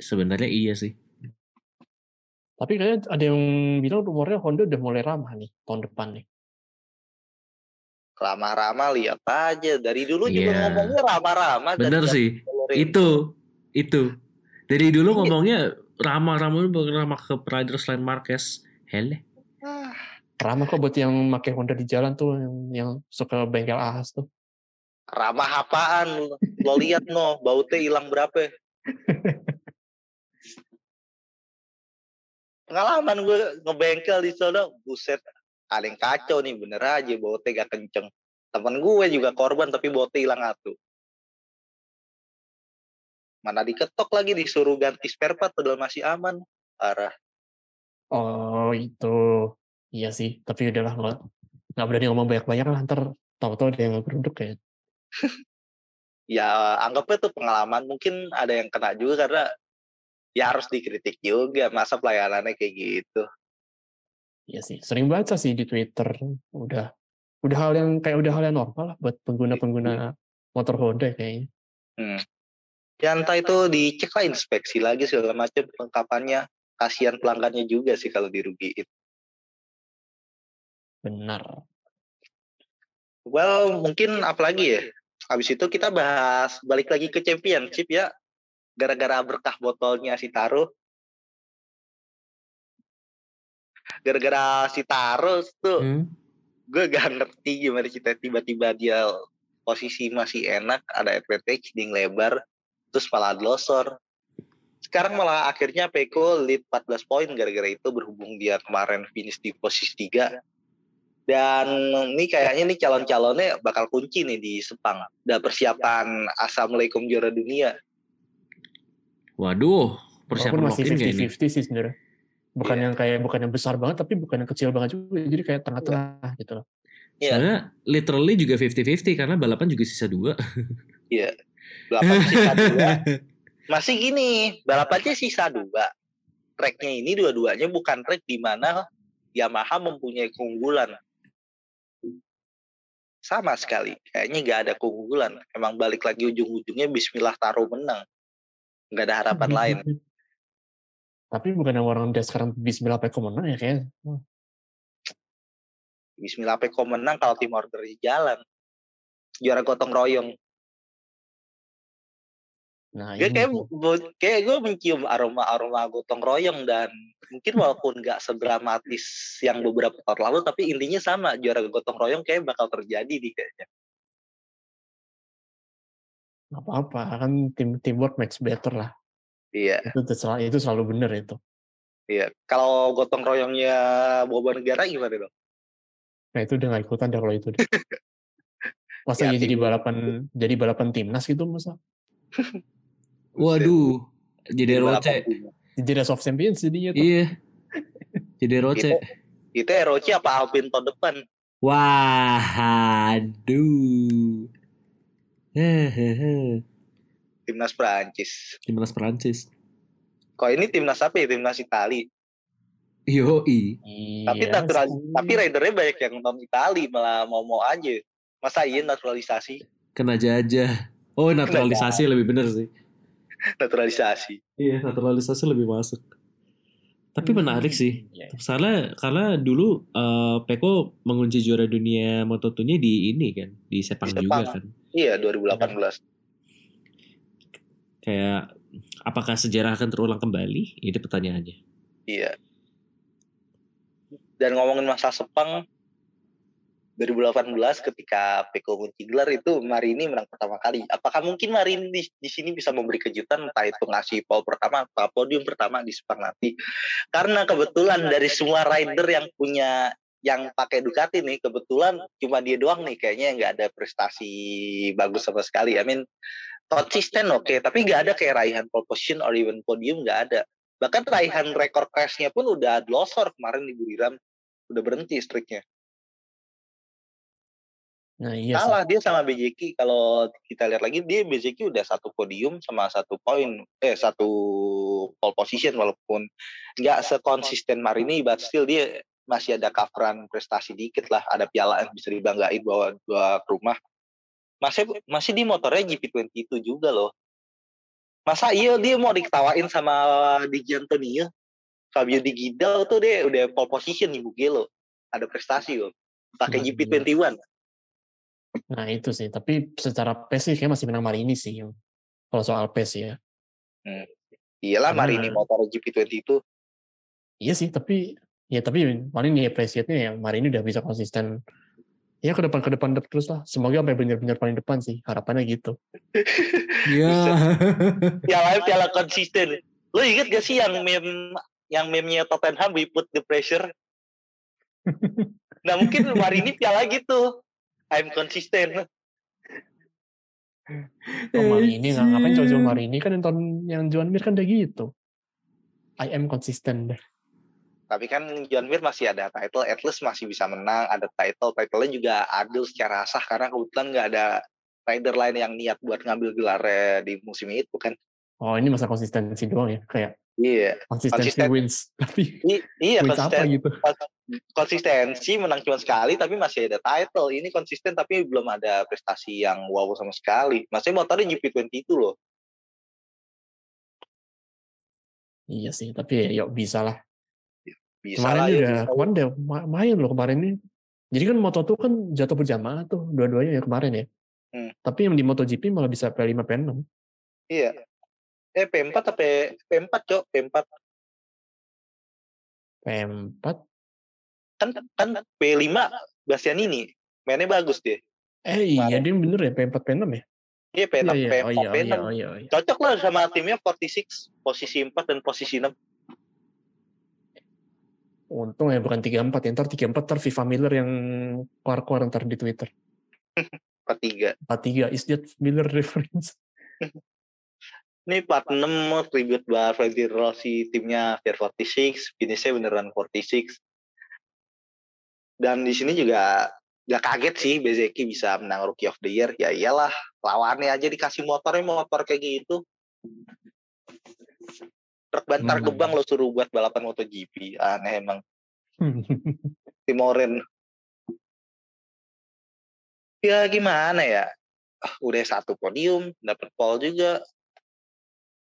sebenarnya iya sih. Tapi kayaknya ada yang bilang rumornya Honda udah mulai ramah nih tahun depan nih. Ramah-ramah lihat aja. Dari dulu yeah. juga ngomongnya ramah-ramah. Bener sih. Itu. Itu. Dari dulu iya. ngomongnya ramah-ramah ramah ke Rider selain Marquez. Hele. Ah. Ramah kok buat yang pakai Honda di jalan tuh. Yang, yang suka bengkel ahas tuh. Ramah apaan? Lo lihat no. Bautnya hilang berapa pengalaman gue ngebengkel di sana buset ada yang kacau nih bener aja bawa tega kenceng. Temen gue juga korban tapi bawa hilang atuh mana diketok lagi disuruh ganti spare part padahal masih aman. Parah. Oh itu. Iya sih tapi udahlah nggak nggak berani ngomong banyak-banyak lah ntar tahu-tahu dia nggak berunduk kayak ya anggapnya tuh pengalaman mungkin ada yang kena juga karena ya harus dikritik juga masa pelayanannya kayak gitu. Iya sih sering baca sih di Twitter. Udah udah hal yang kayak udah hal yang normal lah buat pengguna-pengguna iya. motor Honda kayaknya. Hmm. ya entah itu dicek lah inspeksi lagi segala macam pelengkapannya kasihan pelanggannya juga sih kalau dirugiin. Benar. Well mungkin apalagi ya? Habis itu kita bahas balik lagi ke championship ya gara-gara berkah botolnya si Taro gara-gara si Taro tuh hmm? gue gak ngerti gimana kita tiba-tiba dia posisi masih enak ada advantage ding lebar terus malah losor sekarang malah akhirnya Peko lead 14 poin gara-gara itu berhubung dia kemarin finish di posisi 3 dan ini kayaknya nih calon-calonnya bakal kunci nih di Sepang. Udah persiapan Assalamualaikum juara dunia. Waduh, persiapan masih 50-50 sih sebenarnya. Bukan yeah. yang kayak bukan yang besar banget tapi bukan yang kecil banget juga. Jadi kayak tengah-tengah yeah. gitu loh. Yeah. Sebenarnya literally juga 50-50 karena balapan juga sisa dua. Iya. Balapan sisa dua. Masih gini, balapannya sisa dua. Tracknya ini dua-duanya bukan track di mana Yamaha mempunyai keunggulan. Sama sekali. Kayaknya nggak ada keunggulan. Emang balik lagi ujung-ujungnya Bismillah taruh menang nggak ada harapan lain. Tapi bukan yang orang dia sekarang Bismillah Peko menang ya kayaknya. Bismillah Peko menang kalau tim order jalan. Juara gotong royong. Nah, Gue kayak kayak gue mencium aroma aroma gotong royong dan mungkin walaupun nggak sedramatis yang beberapa tahun lalu tapi intinya sama juara gotong royong kayak bakal terjadi nih kayaknya. Nggak apa-apa kan tim teamwork makes better lah. Iya Itu selalu itu selalu bener itu. iya. Kalau gotong royongnya boba negara gimana dong? Nah itu udah nggak ikutan dah kalau itu. deh. Masa Ya, ya, jadi balapan jadi balapan timnas gitu masa? Waduh, jadi roce. Jadi of Champions jadinya tuh. Iya. Jadi roce. Itu ROC apa Alpin tahun depan? Wah, aduh. Hehehe. Timnas Prancis. Timnas Prancis. Kok ini timnas apa ya? Timnas Itali. Yoi. Tapi Iya natural, sih. tapi ridernya banyak yang non Itali malah mau-mau aja. Masa iya naturalisasi? Kena jajah. Oh, naturalisasi lebih bener sih. Naturalisasi. Iya, naturalisasi lebih masuk. Tapi menarik sih. Iya. Karena karena dulu eh, Peko mengunci juara dunia Moto2-nya di ini kan, di Sepang, Di juga Sepang. kan. Iya 2018. Kayak apakah sejarah akan terulang kembali? Itu pertanyaannya. Iya. Dan ngomongin masa Sepang 2018 ketika Peko kunci gelar itu Marini menang pertama kali. Apakah mungkin Marini di, di sini bisa memberi kejutan entah itu ngasih pole pertama atau podium pertama di Sepang nanti. Karena kebetulan dari semua rider yang punya yang pakai Ducati nih kebetulan cuma dia doang nih kayaknya nggak ada prestasi bagus sama sekali. I mean konsisten oke, tapi nggak ada kayak raihan pole position or even podium nggak ada. Bahkan raihan rekor crash-nya pun udah losor kemarin di Buriram. Udah berhenti streaknya. Nah iya sih. Kalah dia sama BJK. Kalau kita lihat lagi dia BJK udah satu podium sama satu poin, eh satu pole position walaupun nggak sekonsisten Marini, but still dia masih ada coveran prestasi dikit lah. Ada piala yang bisa dibanggain bawa dua ke rumah. Masih masih di motornya GP20 itu juga loh. Masa iya dia mau diketawain sama Di Antonio? Fabio Di Gidal tuh dia udah pole position di Mugello. Ada prestasi loh. Pakai Nah, GP21. Nah itu sih. Tapi secara pace sih kayak masih menang Marini sih. Kalau soal pace ya. Iyalah Karena- Marini motor GP20 itu Iya sih. Tapi ya tapi paling nih appreciate-nya yang Marini udah bisa konsisten. Ya ke depan ke depan terus lah. Semoga sampai benar-benar paling depan sih. Harapannya gitu. Iya. piala piala konsisten. Lo inget gak sih yang meme yang meme-nya Tottenham we put the pressure? Nah mungkin Marini piala gitu. I'm consistent. Oh, Marini nggak ngapain jauh-jauh Marini kan yang tahun yang Juan Mir kan udah gitu. I am consistent. Tapi kan John Mir masih ada title, at least masih bisa menang, ada title, title-nya juga adil secara sah karena kebetulan nggak ada rider lain yang niat buat ngambil gelarnya di musim itu kan. Oh ini masa konsistensi doang ya. Kayak Iya, konsistensi Konsisten. wins. Tapi I- iya wins apa konsisten, gitu. Konsistensi menang cuma sekali tapi masih ada title. Ini konsisten tapi belum ada prestasi yang wow sama sekali. Maksudnya motornya GP20 itu loh. Iya sih. Tapi ya yuk bisa lah. Bisa kemarin lah ya. udah kemarin udah ma- main loh kemarin ini. Jadi kan Moto2 kan jatuh berjamaah tuh dua-duanya ya kemarin ya. Hmm. Tapi yang di MotoGP malah bisa P5 P6. Iya. Eh P4 apa P4 cok P4 P4 kan kan P5 Bastian ini mainnya bagus dia. eh iya dia bener ya P4 P6 ya. Iya P6 Iya, iya. P4 Oh iya, oh P6. iya, oh iya, oh iya. Cocok lah sama timnya 46 posisi 4 dan posisi 6. Untung ya bukan 34 ya. Ntar 34 ntar Viva Miller yang keluar-keluar ntar di Twitter. 43. 43 is that Miller reference? Ini 46 tribute buat Valentino Rossi timnya Tier 46, finishnya beneran 46. Dan di sini juga gak kaget sih Bezeki bisa menang Rookie of the Year. Ya iyalah, lawannya aja dikasih motornya motor kayak gitu. Truk bantar Hmm. gebang lo suruh buat balapan MotoGP. Aneh emang. Timoren. Ya gimana ya? Ah, Udah satu podium, dapat pole juga.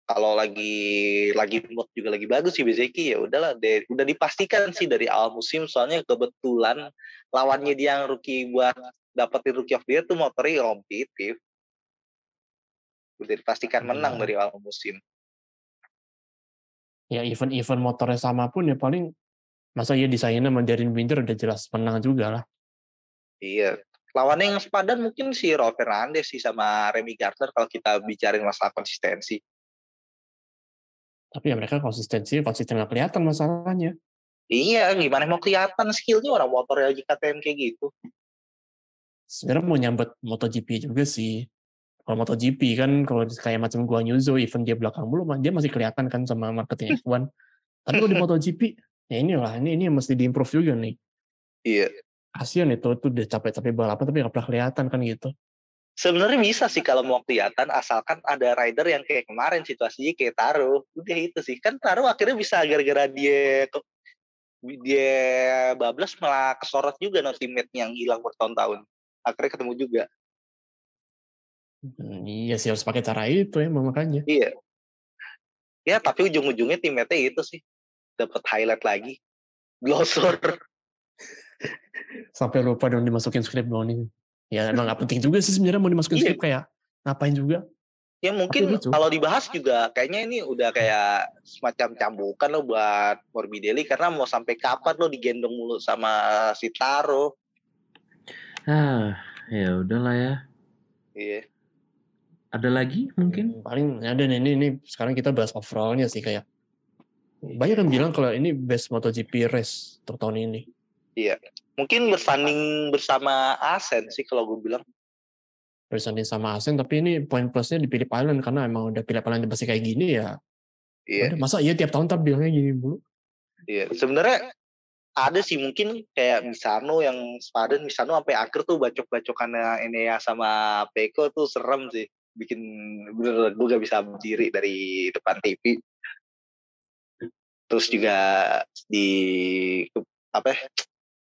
Kalau lagi lagi mood juga lagi bagus sih Bezeki ya udahlah deh udah dipastikan sih dari awal musim. Soalnya kebetulan lawannya dia yang rookie buat dapetin rookie of the year tuh motornya kompetitif. Udah dipastikan menang Iya. dari awal musim. Ya event-event motornya sama pun ya paling masa ya sama Darren Binder udah jelas menang juga lah. iya. Lawannya yang sepadan mungkin si Raul Fernandez sih sama Remy Gardner kalau kita bicarain masalah konsistensi Tapi ya mereka konsistensi, konsisten nggak kelihatan masalahnya. iya gimana mau kelihatan skillnya orang motornya aja KTM kayak gitu Sebenarnya mau nyambet MotoGP juga sih. Kalau MotoGP kan kalau kayak macam gua Nyuzo, event dia belakang mulu, dia masih kelihatan kan sama marketing F1. Tapi kalau di MotoGP, ya inilah, ini ini yang mesti diimprove juga nih. iya Kasian itu, tuh udah capek-capek balapan tapi nggak pernah kelihatan kan gitu. Sebenarnya bisa sih kalau mau kelihatan asalkan ada rider yang kayak kemarin situasinya kayak Taro. Udah itu sih. Kan Taro akhirnya bisa gara-gara dia dia bablas malah kesorot juga no teammate yang hilang bertahun-tahun. Akhirnya ketemu juga. Hmm, iya sih harus pakai cara itu ya makanya. Iya. Ya tapi ujung-ujungnya teammate itu sih dapat highlight lagi. Glosor. Sampai lupa dong dimasukin dong nih. Ya emang nggak penting juga sih sebenarnya mau dimasukin Iya. skrip kayak ngapain juga. Ya mungkin lucu. kalau dibahas juga kayaknya ini udah kayak semacam cambukan lo buat Morbidelli karena mau sampai kapan lo digendong mulu sama si Taro. Ah, ya udahlah ya. Iya. Ada lagi mungkin? Hmm, Paling ada nih, ini, ini sekarang kita bahas overallnya sih kayak. Banyak yang bilang kalau ini best MotoGP race untuk tahun ini. Mungkin bersanding bersama Asen sih kalau gue bilang. Bersanding sama Asen, tapi ini poin plusnya dipilih Palen karena emang udah pilih Palen pasti kayak gini ya. Iya. Masa iya tiap tahun tapi bilangnya gini mulu. Iya. Sebenarnya ada sih mungkin kayak Misano yang sepadan Misano sampai akhir tuh bacok-bacokannya Enea sama Peko tuh serem sih. Bikin bener gue gak bisa berdiri dari depan TV. Terus juga di apa ya,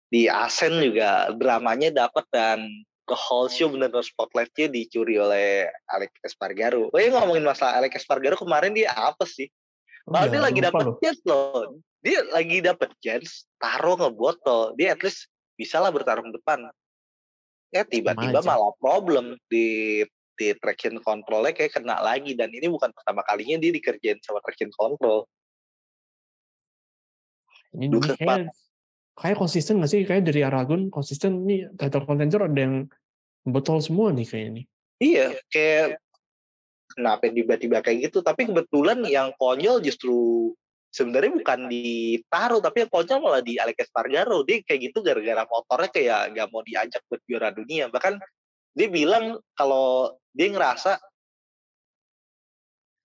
di Asen juga dramanya dapat dan the whole show bener-bener spotlightnya dicuri oleh Alex Espargaro. Oh ya ngomongin masalah Alex Espargaro kemarin dia apa sih? Oh, Padahal iya, dia lagi dapat chance loh. Dia lagi dapat chance, taruh ngebotol. Dia at least bisa lah bertarung depan. Ya tiba-tiba malah problem di di traction controlnya kayak kena lagi dan ini bukan pertama kalinya dia dikerjain sama traction control. Ini kayak, kayak konsisten nggak sih? Kayak dari Aragon konsisten nih title contender ada yang botol semua nih kayak ini. Iya, kayak kenapa tiba-tiba kayak gitu? Tapi kebetulan yang konyol justru sebenarnya bukan ditaruh, tapi yang konyol malah di Alex Espargaro. Dia kayak gitu gara-gara motornya kayak gak mau diajak buat juara dunia. Bahkan dia bilang kalau dia ngerasa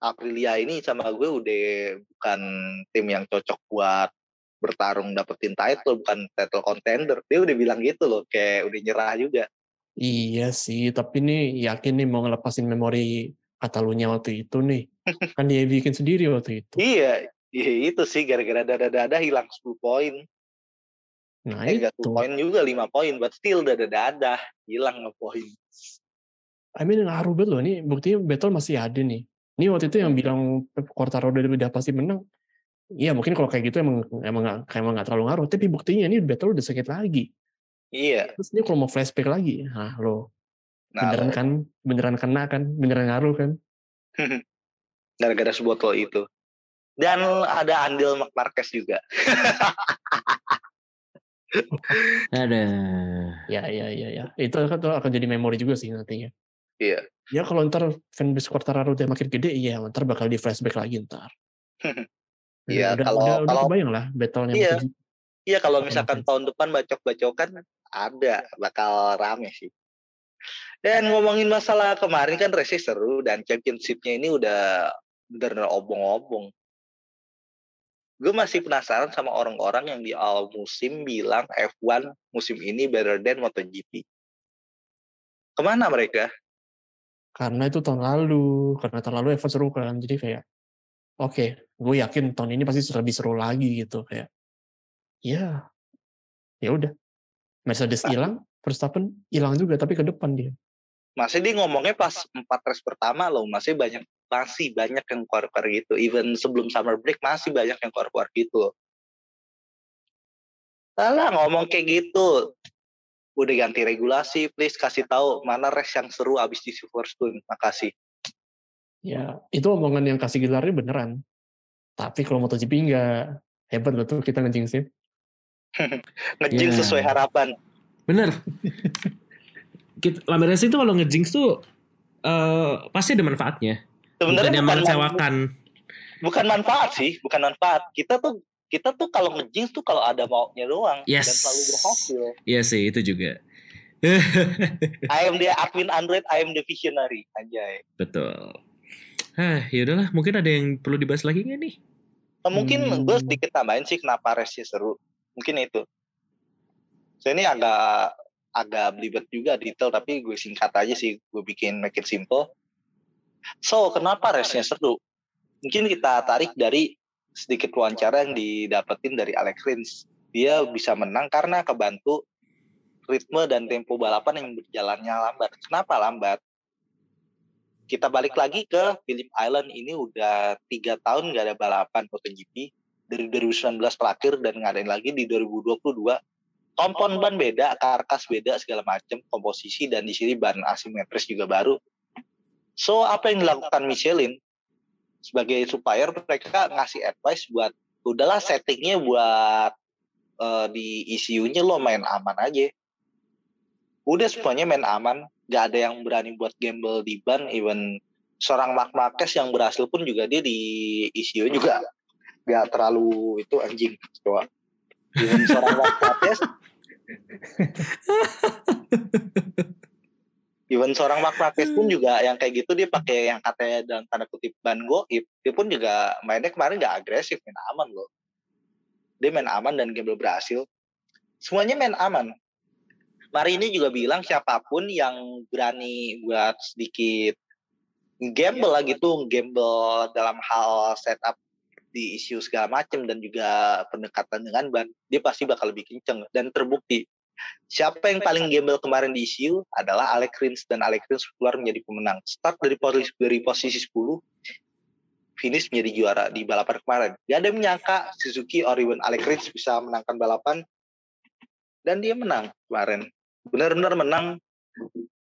Aprilia ini sama gue udah bukan tim yang cocok buat bertarung dapetin title, bukan title contender. Dia udah bilang gitu loh, kayak udah nyerah juga. Iya sih, tapi nih yakin nih mau ngelepasin memori Catalunya waktu itu nih. Kan dia bikin sendiri waktu itu. Iya, iya itu sih gara-gara dada-dada hilang 10 poin. Nah Eh, itu. 10 poin juga 5 poin, but still dada-dada hilang 5 poin. I mean ngaruh banget loh. Ini buktinya battle masih ada nih. Ini waktu itu yang bilang Quartaro udah, udah pasti menang. Iya mungkin kalau kayak gitu emang emang nggak emang nggak terlalu ngaruh. Tapi buktinya ini battle udah sakit lagi. Iya. Terus ini kalau mau flashback lagi, nah lo Nah, beneran kan, beneran kena kan, beneran ngaruh kan. gara-gara sebotol itu. Dan ada andil Mark Marquez juga. Ada. Ya ya ya ya. Itu kan tuh akan jadi memori juga sih nantinya. Iya. Ya kalau ntar fanbase Quartararo udah makin gede, iya ntar bakal di flashback lagi ntar. Iya, udah, kalau- udah, kalau- kebayang lah battle-nya Iya. Iya kalau misalkan tahun depan bacok-bacokan ada bakal rame sih. Dan ngomongin masalah kemarin kan race seru dan championship-nya ini udah bener-bener obong-obong. Gue masih penasaran sama orang-orang yang di awal musim bilang F1 musim ini better than MotoGP. Ke mana mereka? Karena itu tahun lalu, karena tahun lalu F1 seru kan, jadi kayak, oke, gue yakin tahun ini pasti lebih seru lagi gitu kayak, ya, ya udah, Mercedes hilang, Verstappen hilang juga, tapi ke depan dia. Masih dia ngomongnya pas empat race pertama loh, masih banyak masih banyak yang keluar-keluar gitu. Even sebelum summer break masih banyak yang keluar-keluar gitu. Salah ngomong kayak gitu. Udah ganti regulasi, please kasih tahu mana race yang seru abis di Silverstone. Makasih. Ya, itu omongan yang kasih gelarnya beneran. Tapi kalau MotoGP nggak hebat betul kita ngejing sih. Ngejing Ya. sesuai harapan. Bener. Racing tuh kalau ngejinx tuh eh pasti ada manfaatnya. Sebenarnya Bukan mengecewakan. bukan manfaat sih, bukan manfaat. Kita tuh kita tuh kalau ngejing tuh kalau ada maunya doang Yes. dan selalu berhasil. Iya sih, itu juga. I am the admin Android, I am the visionary. Anjay. Betul. Hah, ya udahlah, mungkin ada yang perlu dibahas lagi nggak nih? Nah, mungkin Hmm. gue sedikit tambahin sih kenapa race seru. Mungkin itu. Saya ini agak agak belibet juga detail tapi gue singkat aja sih. Gue bikin make it simple. So, kenapa race-nya seru? Mungkin kita tarik dari sedikit wawancara yang didapetin dari Alex Rins. Dia bisa menang karena kebantu ritme dan tempo balapan yang berjalannya lambat. Kenapa lambat? Kita balik lagi ke Phillip Island. Ini udah tiga tahun nggak ada balapan MotoGP dari 2019 terakhir dan ngadain lagi di 2022 kompon ban beda karkas beda segala macam komposisi dan di sini ban asimetris juga baru. So apa yang dilakukan Michelin sebagai supplier mereka ngasih advice buat udahlah settingnya buat eh, di ECU-nya lo main aman aja. Udah semuanya main aman gak ada yang berani buat gamble di ban even seorang Mark Marquez yang berhasil pun juga dia di ECU juga gak terlalu itu anjing coba. Even seorang Mark Marquez even seorang Mark Marquez pun juga yang kayak gitu dia pakai yang katanya dalam tanda kutip ban goib dia pun juga mainnya kemarin gak agresif main aman loh. Dia main aman dan gamble berhasil. Semuanya main aman Mari ini juga bilang siapa pun yang berani buat sedikit gamble lah gitu, gamble dalam hal setup di isu segala macam dan juga pendekatan dengan ban, dia pasti bakal lebih kenceng dan terbukti. Siapa yang paling gamble kemarin di isu adalah Alex Rins dan Alex Rins keluar menjadi pemenang. Start dari posisi, dari posisi 10, finish menjadi juara di balapan kemarin. Gak ada yang menyangka Suzuki or even Alex Rins bisa menangkan balapan dan dia menang kemarin benar-benar menang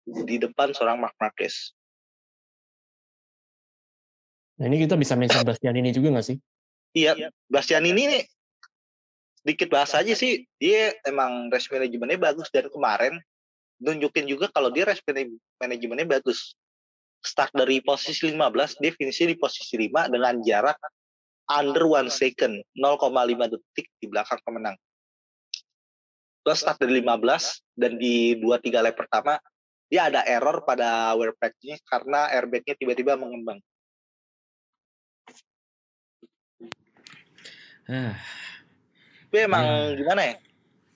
di depan seorang Mark Marquez. Nah ini kita bisa main Sebastian ini juga nggak sih? Iya, Bastian ini nih, sedikit bahas aja sih, dia emang race manajemennya bagus dan kemarin nunjukin juga kalau dia race manaj- manajemennya bagus. Start dari posisi 15, dia finishnya di posisi 5 dengan jarak under one second, 0,5 detik di belakang pemenang. Terus start dari 15 dan di 2-3 lap pertama dia ada error pada wear pack-nya karena airbag-nya tiba-tiba mengembang. Ah, Tapi emang Ya. gimana ya?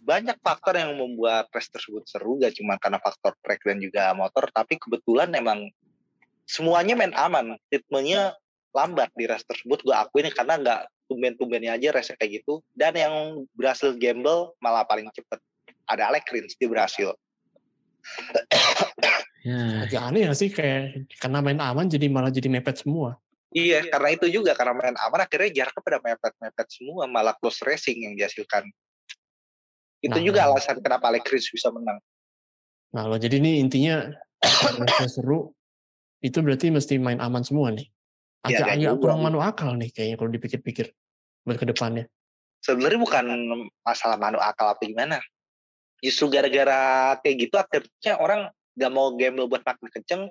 Banyak faktor yang membuat race tersebut seru, gak cuma karena faktor track dan juga motor, tapi kebetulan emang semuanya main aman. Ritmenya lambat di race tersebut, gue akuin karena nggak tumben-tumbennya aja race kayak gitu. Dan yang berhasil gamble malah paling cepet. Ada Alex Rins, dia berhasil. ya. Agak aneh ya sih kayak karena main aman jadi malah jadi mepet semua. Iya, karena itu juga, karena main aman akhirnya jaraknya pada mepet-mepet semua, malah close racing yang dihasilkan. Itu Nah. juga alasan kenapa Alex Rins bisa menang. Nah lo jadi ini intinya seru itu berarti mesti main aman semua nih. Iya, Agak dan agak kurang masuk akal nih kayaknya kalau dipikir-pikir buat ke depannya. sebenarnya bukan masalah manu akal apa gimana. Justru gara-gara kayak gitu akhirnya orang gak mau gamble buat makin kenceng,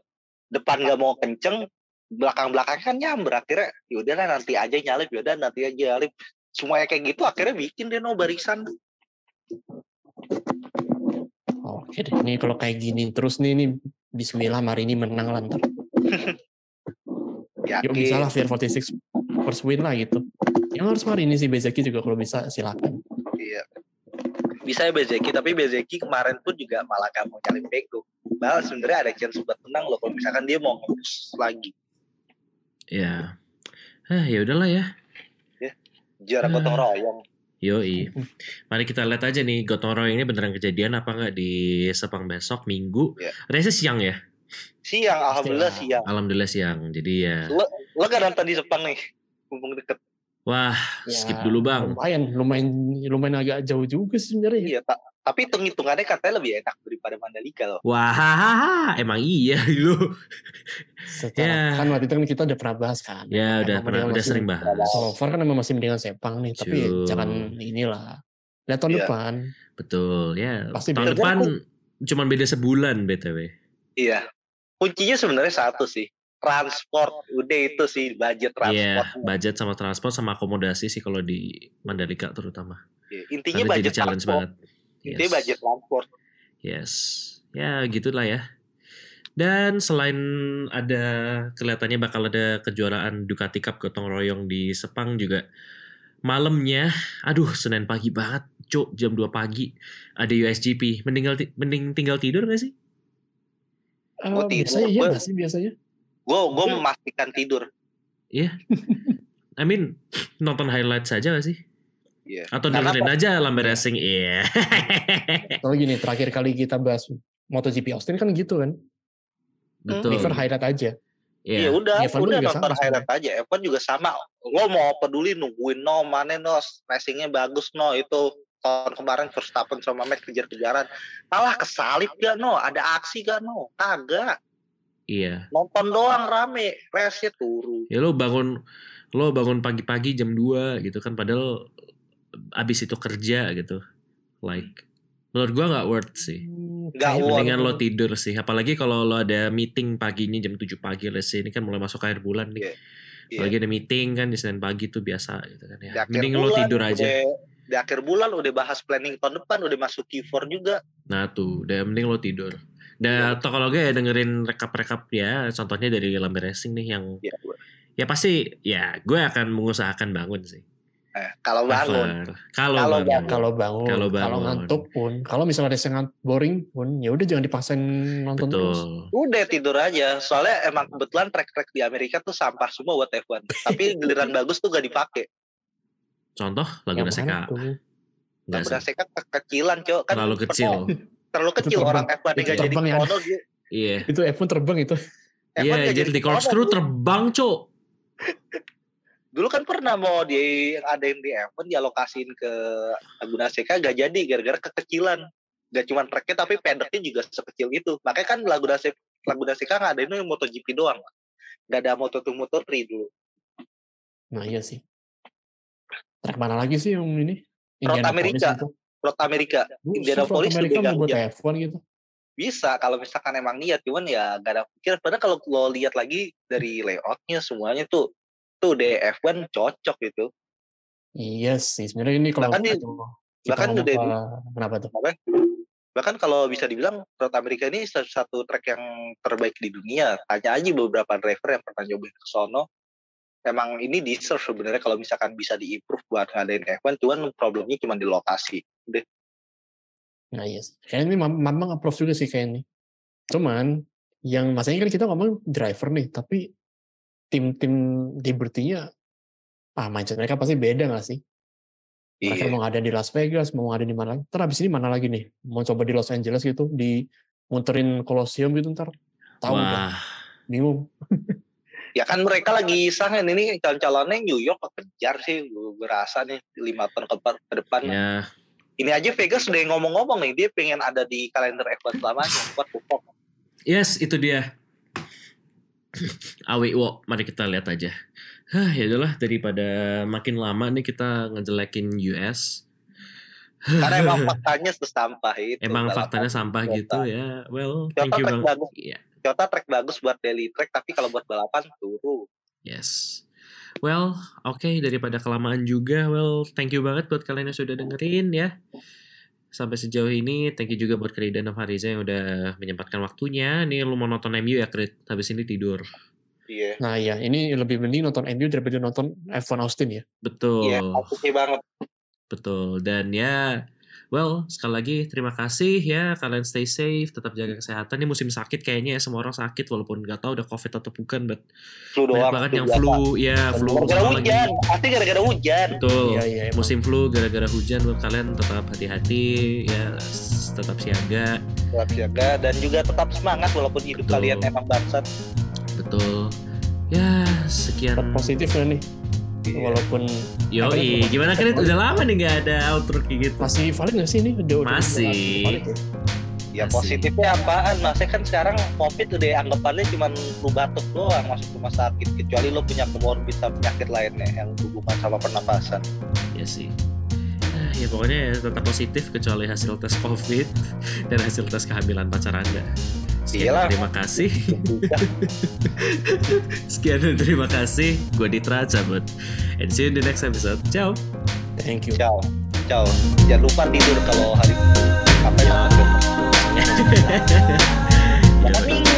depan gak mau kenceng, belakang-belakang kan nyamber akhirnya yaudahlah nanti aja nyalip, yaudah nanti aja nyalip. Semuanya kayak gitu akhirnya bikin deh no barisan. Oke deh, ini kalau kayak gini terus nih, ini Bismillah hari ini menang lah ntar. Yuk bisa lah Fear 46 first win lah gitu. Yang harus hari ini sih Bezeki juga kalau bisa silakan. Iya. Bisa ya Bezeki, tapi Bezeki kemarin pun juga malah gak mau nyalip bego. Malah sebenarnya ada chance buat menang loh kalau misalkan dia mau nge lagi. Ya. Ah, ya udahlah ya. Juara gotong Ah. royong. Yoi. Mari kita lihat aja nih gotong royong ini beneran kejadian apa nggak di Sepang besok Minggu. Iya. Race siang ya. Siang, alhamdulillah Siang. siang. Alhamdulillah siang. Jadi ya, Lo, lo gak nonton di Sepang nih? Mumpung deket. Wah Ya, skip dulu bang. Lumayan, lumayan, lumayan agak jauh juga sebenarnya. ya. Iya, tak. Tapi hitung-hitungannya katanya lebih enak daripada Mandalika loh. Wah, emang iya gitu. Secara Ya. kan waktu itu kan kita udah pernah bahas kan. Ya udah pernah, udah sering bahas. So far kan emang masih mendingan Sepang nih, tapi Betul. jangan inilah. Lihat tahun Iya. depan. Betul ya. Pasti tahun depan cuman beda sebulan btw. Iya. Kuncinya sebenarnya satu sih. Transport. Udah itu sih budget Iya, transport. budget sama transport sama akomodasi sih kalau di Mandalika terutama. Iya, Intinya Karena jadi budget challenge transport. banget. Intinya Yes. budget transport. Yes. Ya gitulah ya. Dan selain ada kelihatannya bakal ada kejuaraan Ducati Cup gotong royong di Sepang juga malamnya, aduh Senin pagi banget, cuk jam 2 pagi ada USGP. Mending tinggal mending tinggal tidur gak sih? Eh, tidur, biasanya iya sih biasanya. Gue gue memastikan tidur. I mean nonton highlight saja gak sih? Iya. Atau Karena dengerin aja Lambe Racing? Iya. Kalau gini, terakhir kali kita bahas MotoGP Austin kan gitu kan. Betul. Prefer highlight aja. Iya Iya. udah, Evan udah nonton sama highlight aja. Evan juga sama. Lo mau peduli nungguin no, mana no, racingnya bagus no itu tahun kemarin Verstappen sama Max kejar-kejaran. Malah kesalip gak no? Ada aksi gak no? Kagak. Iya. Nonton doang rame, race-nya turun. Ya lo bangun lo bangun pagi-pagi jam 2 gitu kan padahal abis itu kerja gitu. Like menurut gua nggak worth sih. Kayaknya worth. Mendingan lo tidur sih. Apalagi kalau lo ada meeting paginya jam 7 pagi say ini kan mulai masuk akhir bulan nih. Iya. Iya. Apalagi ada meeting kan di Senin pagi tuh biasa gitu kan ya. Mending lo tidur aja. udah- di akhir bulan udah bahas planning tahun depan, udah masuk Q4 juga. Nah tuh, udah mending lo tidur. Dan atau kalau gak ya dengerin rekap-rekap ya, contohnya dari Lambe Racing nih yang Ya, ya pasti ya gue akan mengusahakan bangun sih. eh, kalau bangun. Kalau Kalau bangun. Kalau bangun, Kalau bangun. ngantuk pun, kalau misalnya ada yang boring pun, ya udah jangan dipaksain nonton terus. Betul. Udah tidur aja. Soalnya emang kebetulan track-track di Amerika tuh sampah semua buat F1. Tapi giliran bagus tuh gak dipakai. Contoh Laguna Seca. Laguna. Seca kekecilan, Cok. Kan Terlalu kecil. Terlalu kecil terbang. orang F1 Itu yang gak jadi terbang ya. kono. Iya. Itu F1 terbang itu. F1 Iya, nggak jadi di corkscrew kono. terbang, Cok. Dulu kan pernah mau di adain di F1 dialokasiin ke Laguna Seca gak jadi gara-gara kekecilan. Gak cuma tracknya tapi pendeknya juga sekecil itu. Makanya kan Laguna Seca, Laguna Seca ngadain itu MotoGP doang. Gak ada Moto2 Moto3 dulu. Nah iya sih. Track mana lagi sih yang ini? Road Amerika. Gitu. Road Amerika. Indianapolis mau buat hujan. F1 gitu. bisa kalau misalkan emang niat cuman ya gak ada pikir padahal kalau lo lihat lagi dari layoutnya semuanya tuh tuh DF1 cocok gitu Iya sih, sebenarnya ini kalau Bahkan kita bahkan ngomong udah kenapa tuh? bahkan kalau bisa dibilang Road Amerika ini satu, satu track yang terbaik di dunia tanya aja beberapa driver yang pernah nyobain ke sono emang ini deserve sebenarnya kalau misalkan bisa diimprove buat ngadain F1 cuman problemnya cuma di lokasi udah Nah iya sih. Kayaknya ini mamang approve juga sih kayak ini. Cuman yang masalahnya kan kita ngomong driver nih, tapi tim-tim Liberty-nya ah mindset mereka pasti beda gak sih? Mereka iya mau ada di Las Vegas, mau ada di mana lagi. Ntar abis ini mana lagi nih? Mau coba di Los Angeles gitu, di muterin Colosseum gitu ntar. Tahu Wah, kan? Bingung. ya kan mereka lagi sangin ini calon-calonnya New York kejar sih gue berasa nih lima tahun ke, ke depan ya ini aja Vegas udah ngomong-ngomong nih dia pengen ada di kalender F1 selamanya buat perform. yes itu dia. Awi wo, mari kita lihat aja. Hah, ya udahlah daripada makin lama nih kita ngejelekin US. karena emang faktanya sesampah itu Emang faktanya sampah Toyota. gitu ya. Well, Toyota thank you bang. bagus. Iya. Toyota track bagus buat daily track tapi kalau buat balapan turun Yes. Well, oke daripada kelamaan juga. Well, thank you banget buat kalian yang sudah dengerin ya. Sampai sejauh ini, thank you juga buat Krida dan Fariza yang udah menyempatkan waktunya. Nih lu mau nonton MU ya, Krit? Habis ini tidur. iya Nah iya, ini lebih mending nonton MU daripada nonton F1 Austin ya. Betul. iya pasti banget Betul. Dan ya well sekali lagi terima kasih ya kalian stay safe tetap jaga kesehatan ini musim sakit kayaknya ya semua orang sakit walaupun nggak tahu udah covid atau bukan but Flu banyak doang. banget flu yang biasa. flu ya flu Gara-gara sekarang lagi hujan. Pasti gara-gara hujan. betul Iya, iya, emang. musim flu gara-gara hujan buat kalian tetap hati-hati ya tetap siaga Tetap siaga dan juga tetap semangat walaupun hidup Betul. kalian emang bangsat. betul ya sekian Tetap positif ya nih. Iya. Walaupun Yoi, gimana kalian udah lama nih nggak ada outro kayak gitu masih valid nggak sih ini? Udah, udah- Masih. udah valid ya? Ya Asik. positifnya apaan? Maksudnya kan sekarang COVID udah anggapannya cuma lu batuk doang masuk rumah sakit kecuali lu punya comorbid sama penyakit lainnya yang berhubungan sama pernapasan. ya sih Ah, ya pokoknya ya tetap positif kecuali hasil tes covid dan hasil tes kehamilan pacar anda Sekian terima kasih. Sekian dan terima kasih. Gue Ditra cabut. And see you in the next episode. Ciao. Thank you. Ciao. Ciao. Jangan lupa tidur kalau hari apa ya. Jangan